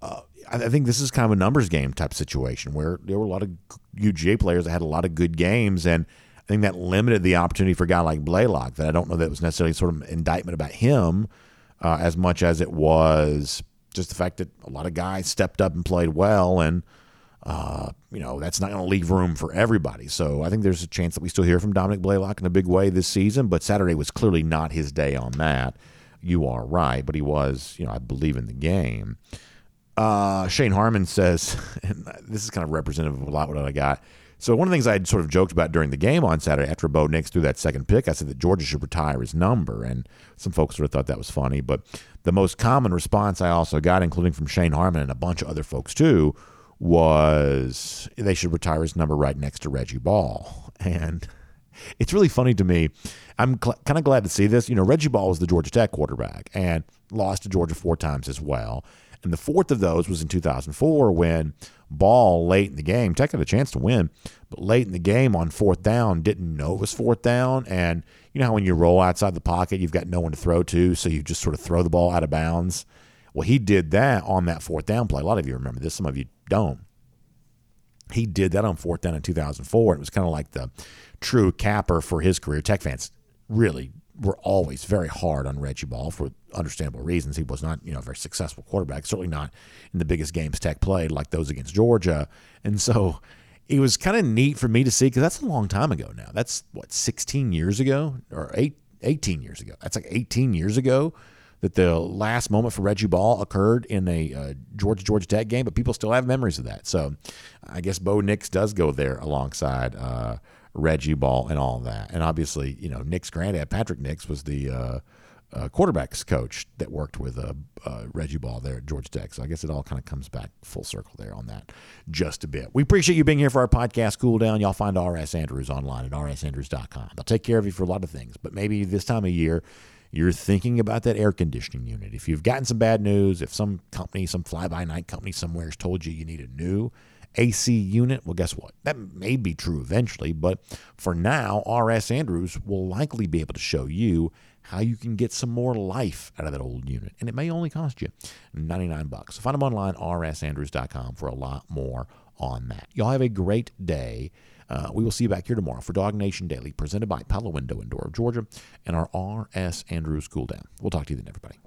[SPEAKER 3] Uh, I think this is kind of a numbers game type situation where there were a lot of UGA players that had a lot of good games, and That limited the opportunity for a guy like Blaylock. That I don't know that was necessarily sort of indictment about him uh, as much as it was just the fact that a lot of guys stepped up and played well, and uh, you know that's not going to leave room for everybody. So I think there's a chance that we still hear from Dominick Blaylock in a big way this season. But Saturday was clearly not his day on that. You are right, but he was, you know, I believe in the game. Uh, Shane Harmon says, and this is kind of representative of a lot what I got. So one of the things I had sort of joked about during the game on Saturday after Bo Nix threw that second pick, I said that Georgia should retire his number, and some folks sort of thought that was funny. But the most common response I also got, including from Shane Harmon and a bunch of other folks too, was they should retire his number right next to Reggie Ball, and it's really funny to me. I'm cl- kind of glad to see this. You know, Reggie Ball was the Georgia Tech quarterback and lost to Georgia four times as well. And the fourth of those was in 2004 when Ball, late in the game, Tech had a chance to win, but late in the game on fourth down, didn't know it was fourth down. And you know how when you roll outside the pocket, you've got no one to throw to, so you just sort of throw the ball out of bounds? Well, he did that on that fourth down play. A lot of you remember this, some of you don't. He did that on fourth down in 2004. It was kind of like the true capper for his career. Tech fans really were always very hard on Reggie Ball for understandable reasons. He was not, you know, a very successful quarterback, certainly not in the biggest games Tech played, like those against Georgia. And so it was kind of neat for me to see because that's a long time ago now. That's what 16 years ago or eight, 18 years ago. That's like 18 years ago that the last moment for Reggie Ball occurred in a uh, Georgia Georgia Tech game, but people still have memories of that. So I guess Bo Nix does go there alongside uh, Reggie Ball and all that. And obviously, you know, Nick's granddad, Patrick Nix, was the uh, uh, quarterbacks coach that worked with uh, uh, Reggie Ball there at Georgia Tech. So I guess it all kind of comes back full circle there on that just a bit. We appreciate you being here for our podcast, Cool Down. Y'all find RS Andrews online at rsandrews.com. They'll take care of you for a lot of things, but maybe this time of year, you're thinking about that air conditioning unit. If you've gotten some bad news, if some company, some fly by night company somewhere has told you you need a new AC unit, well, guess what? That may be true eventually, but for now, RS Andrews will likely be able to show you how you can get some more life out of that old unit. And it may only cost you 99 bucks. So find them online, rsandrews.com, for a lot more on that. Y'all have a great day. Uh, we will see you back here tomorrow for Dog Nation Daily, presented by Pella Window and Door of Georgia and our RS Andrews Cool Down. We'll talk to you then, everybody.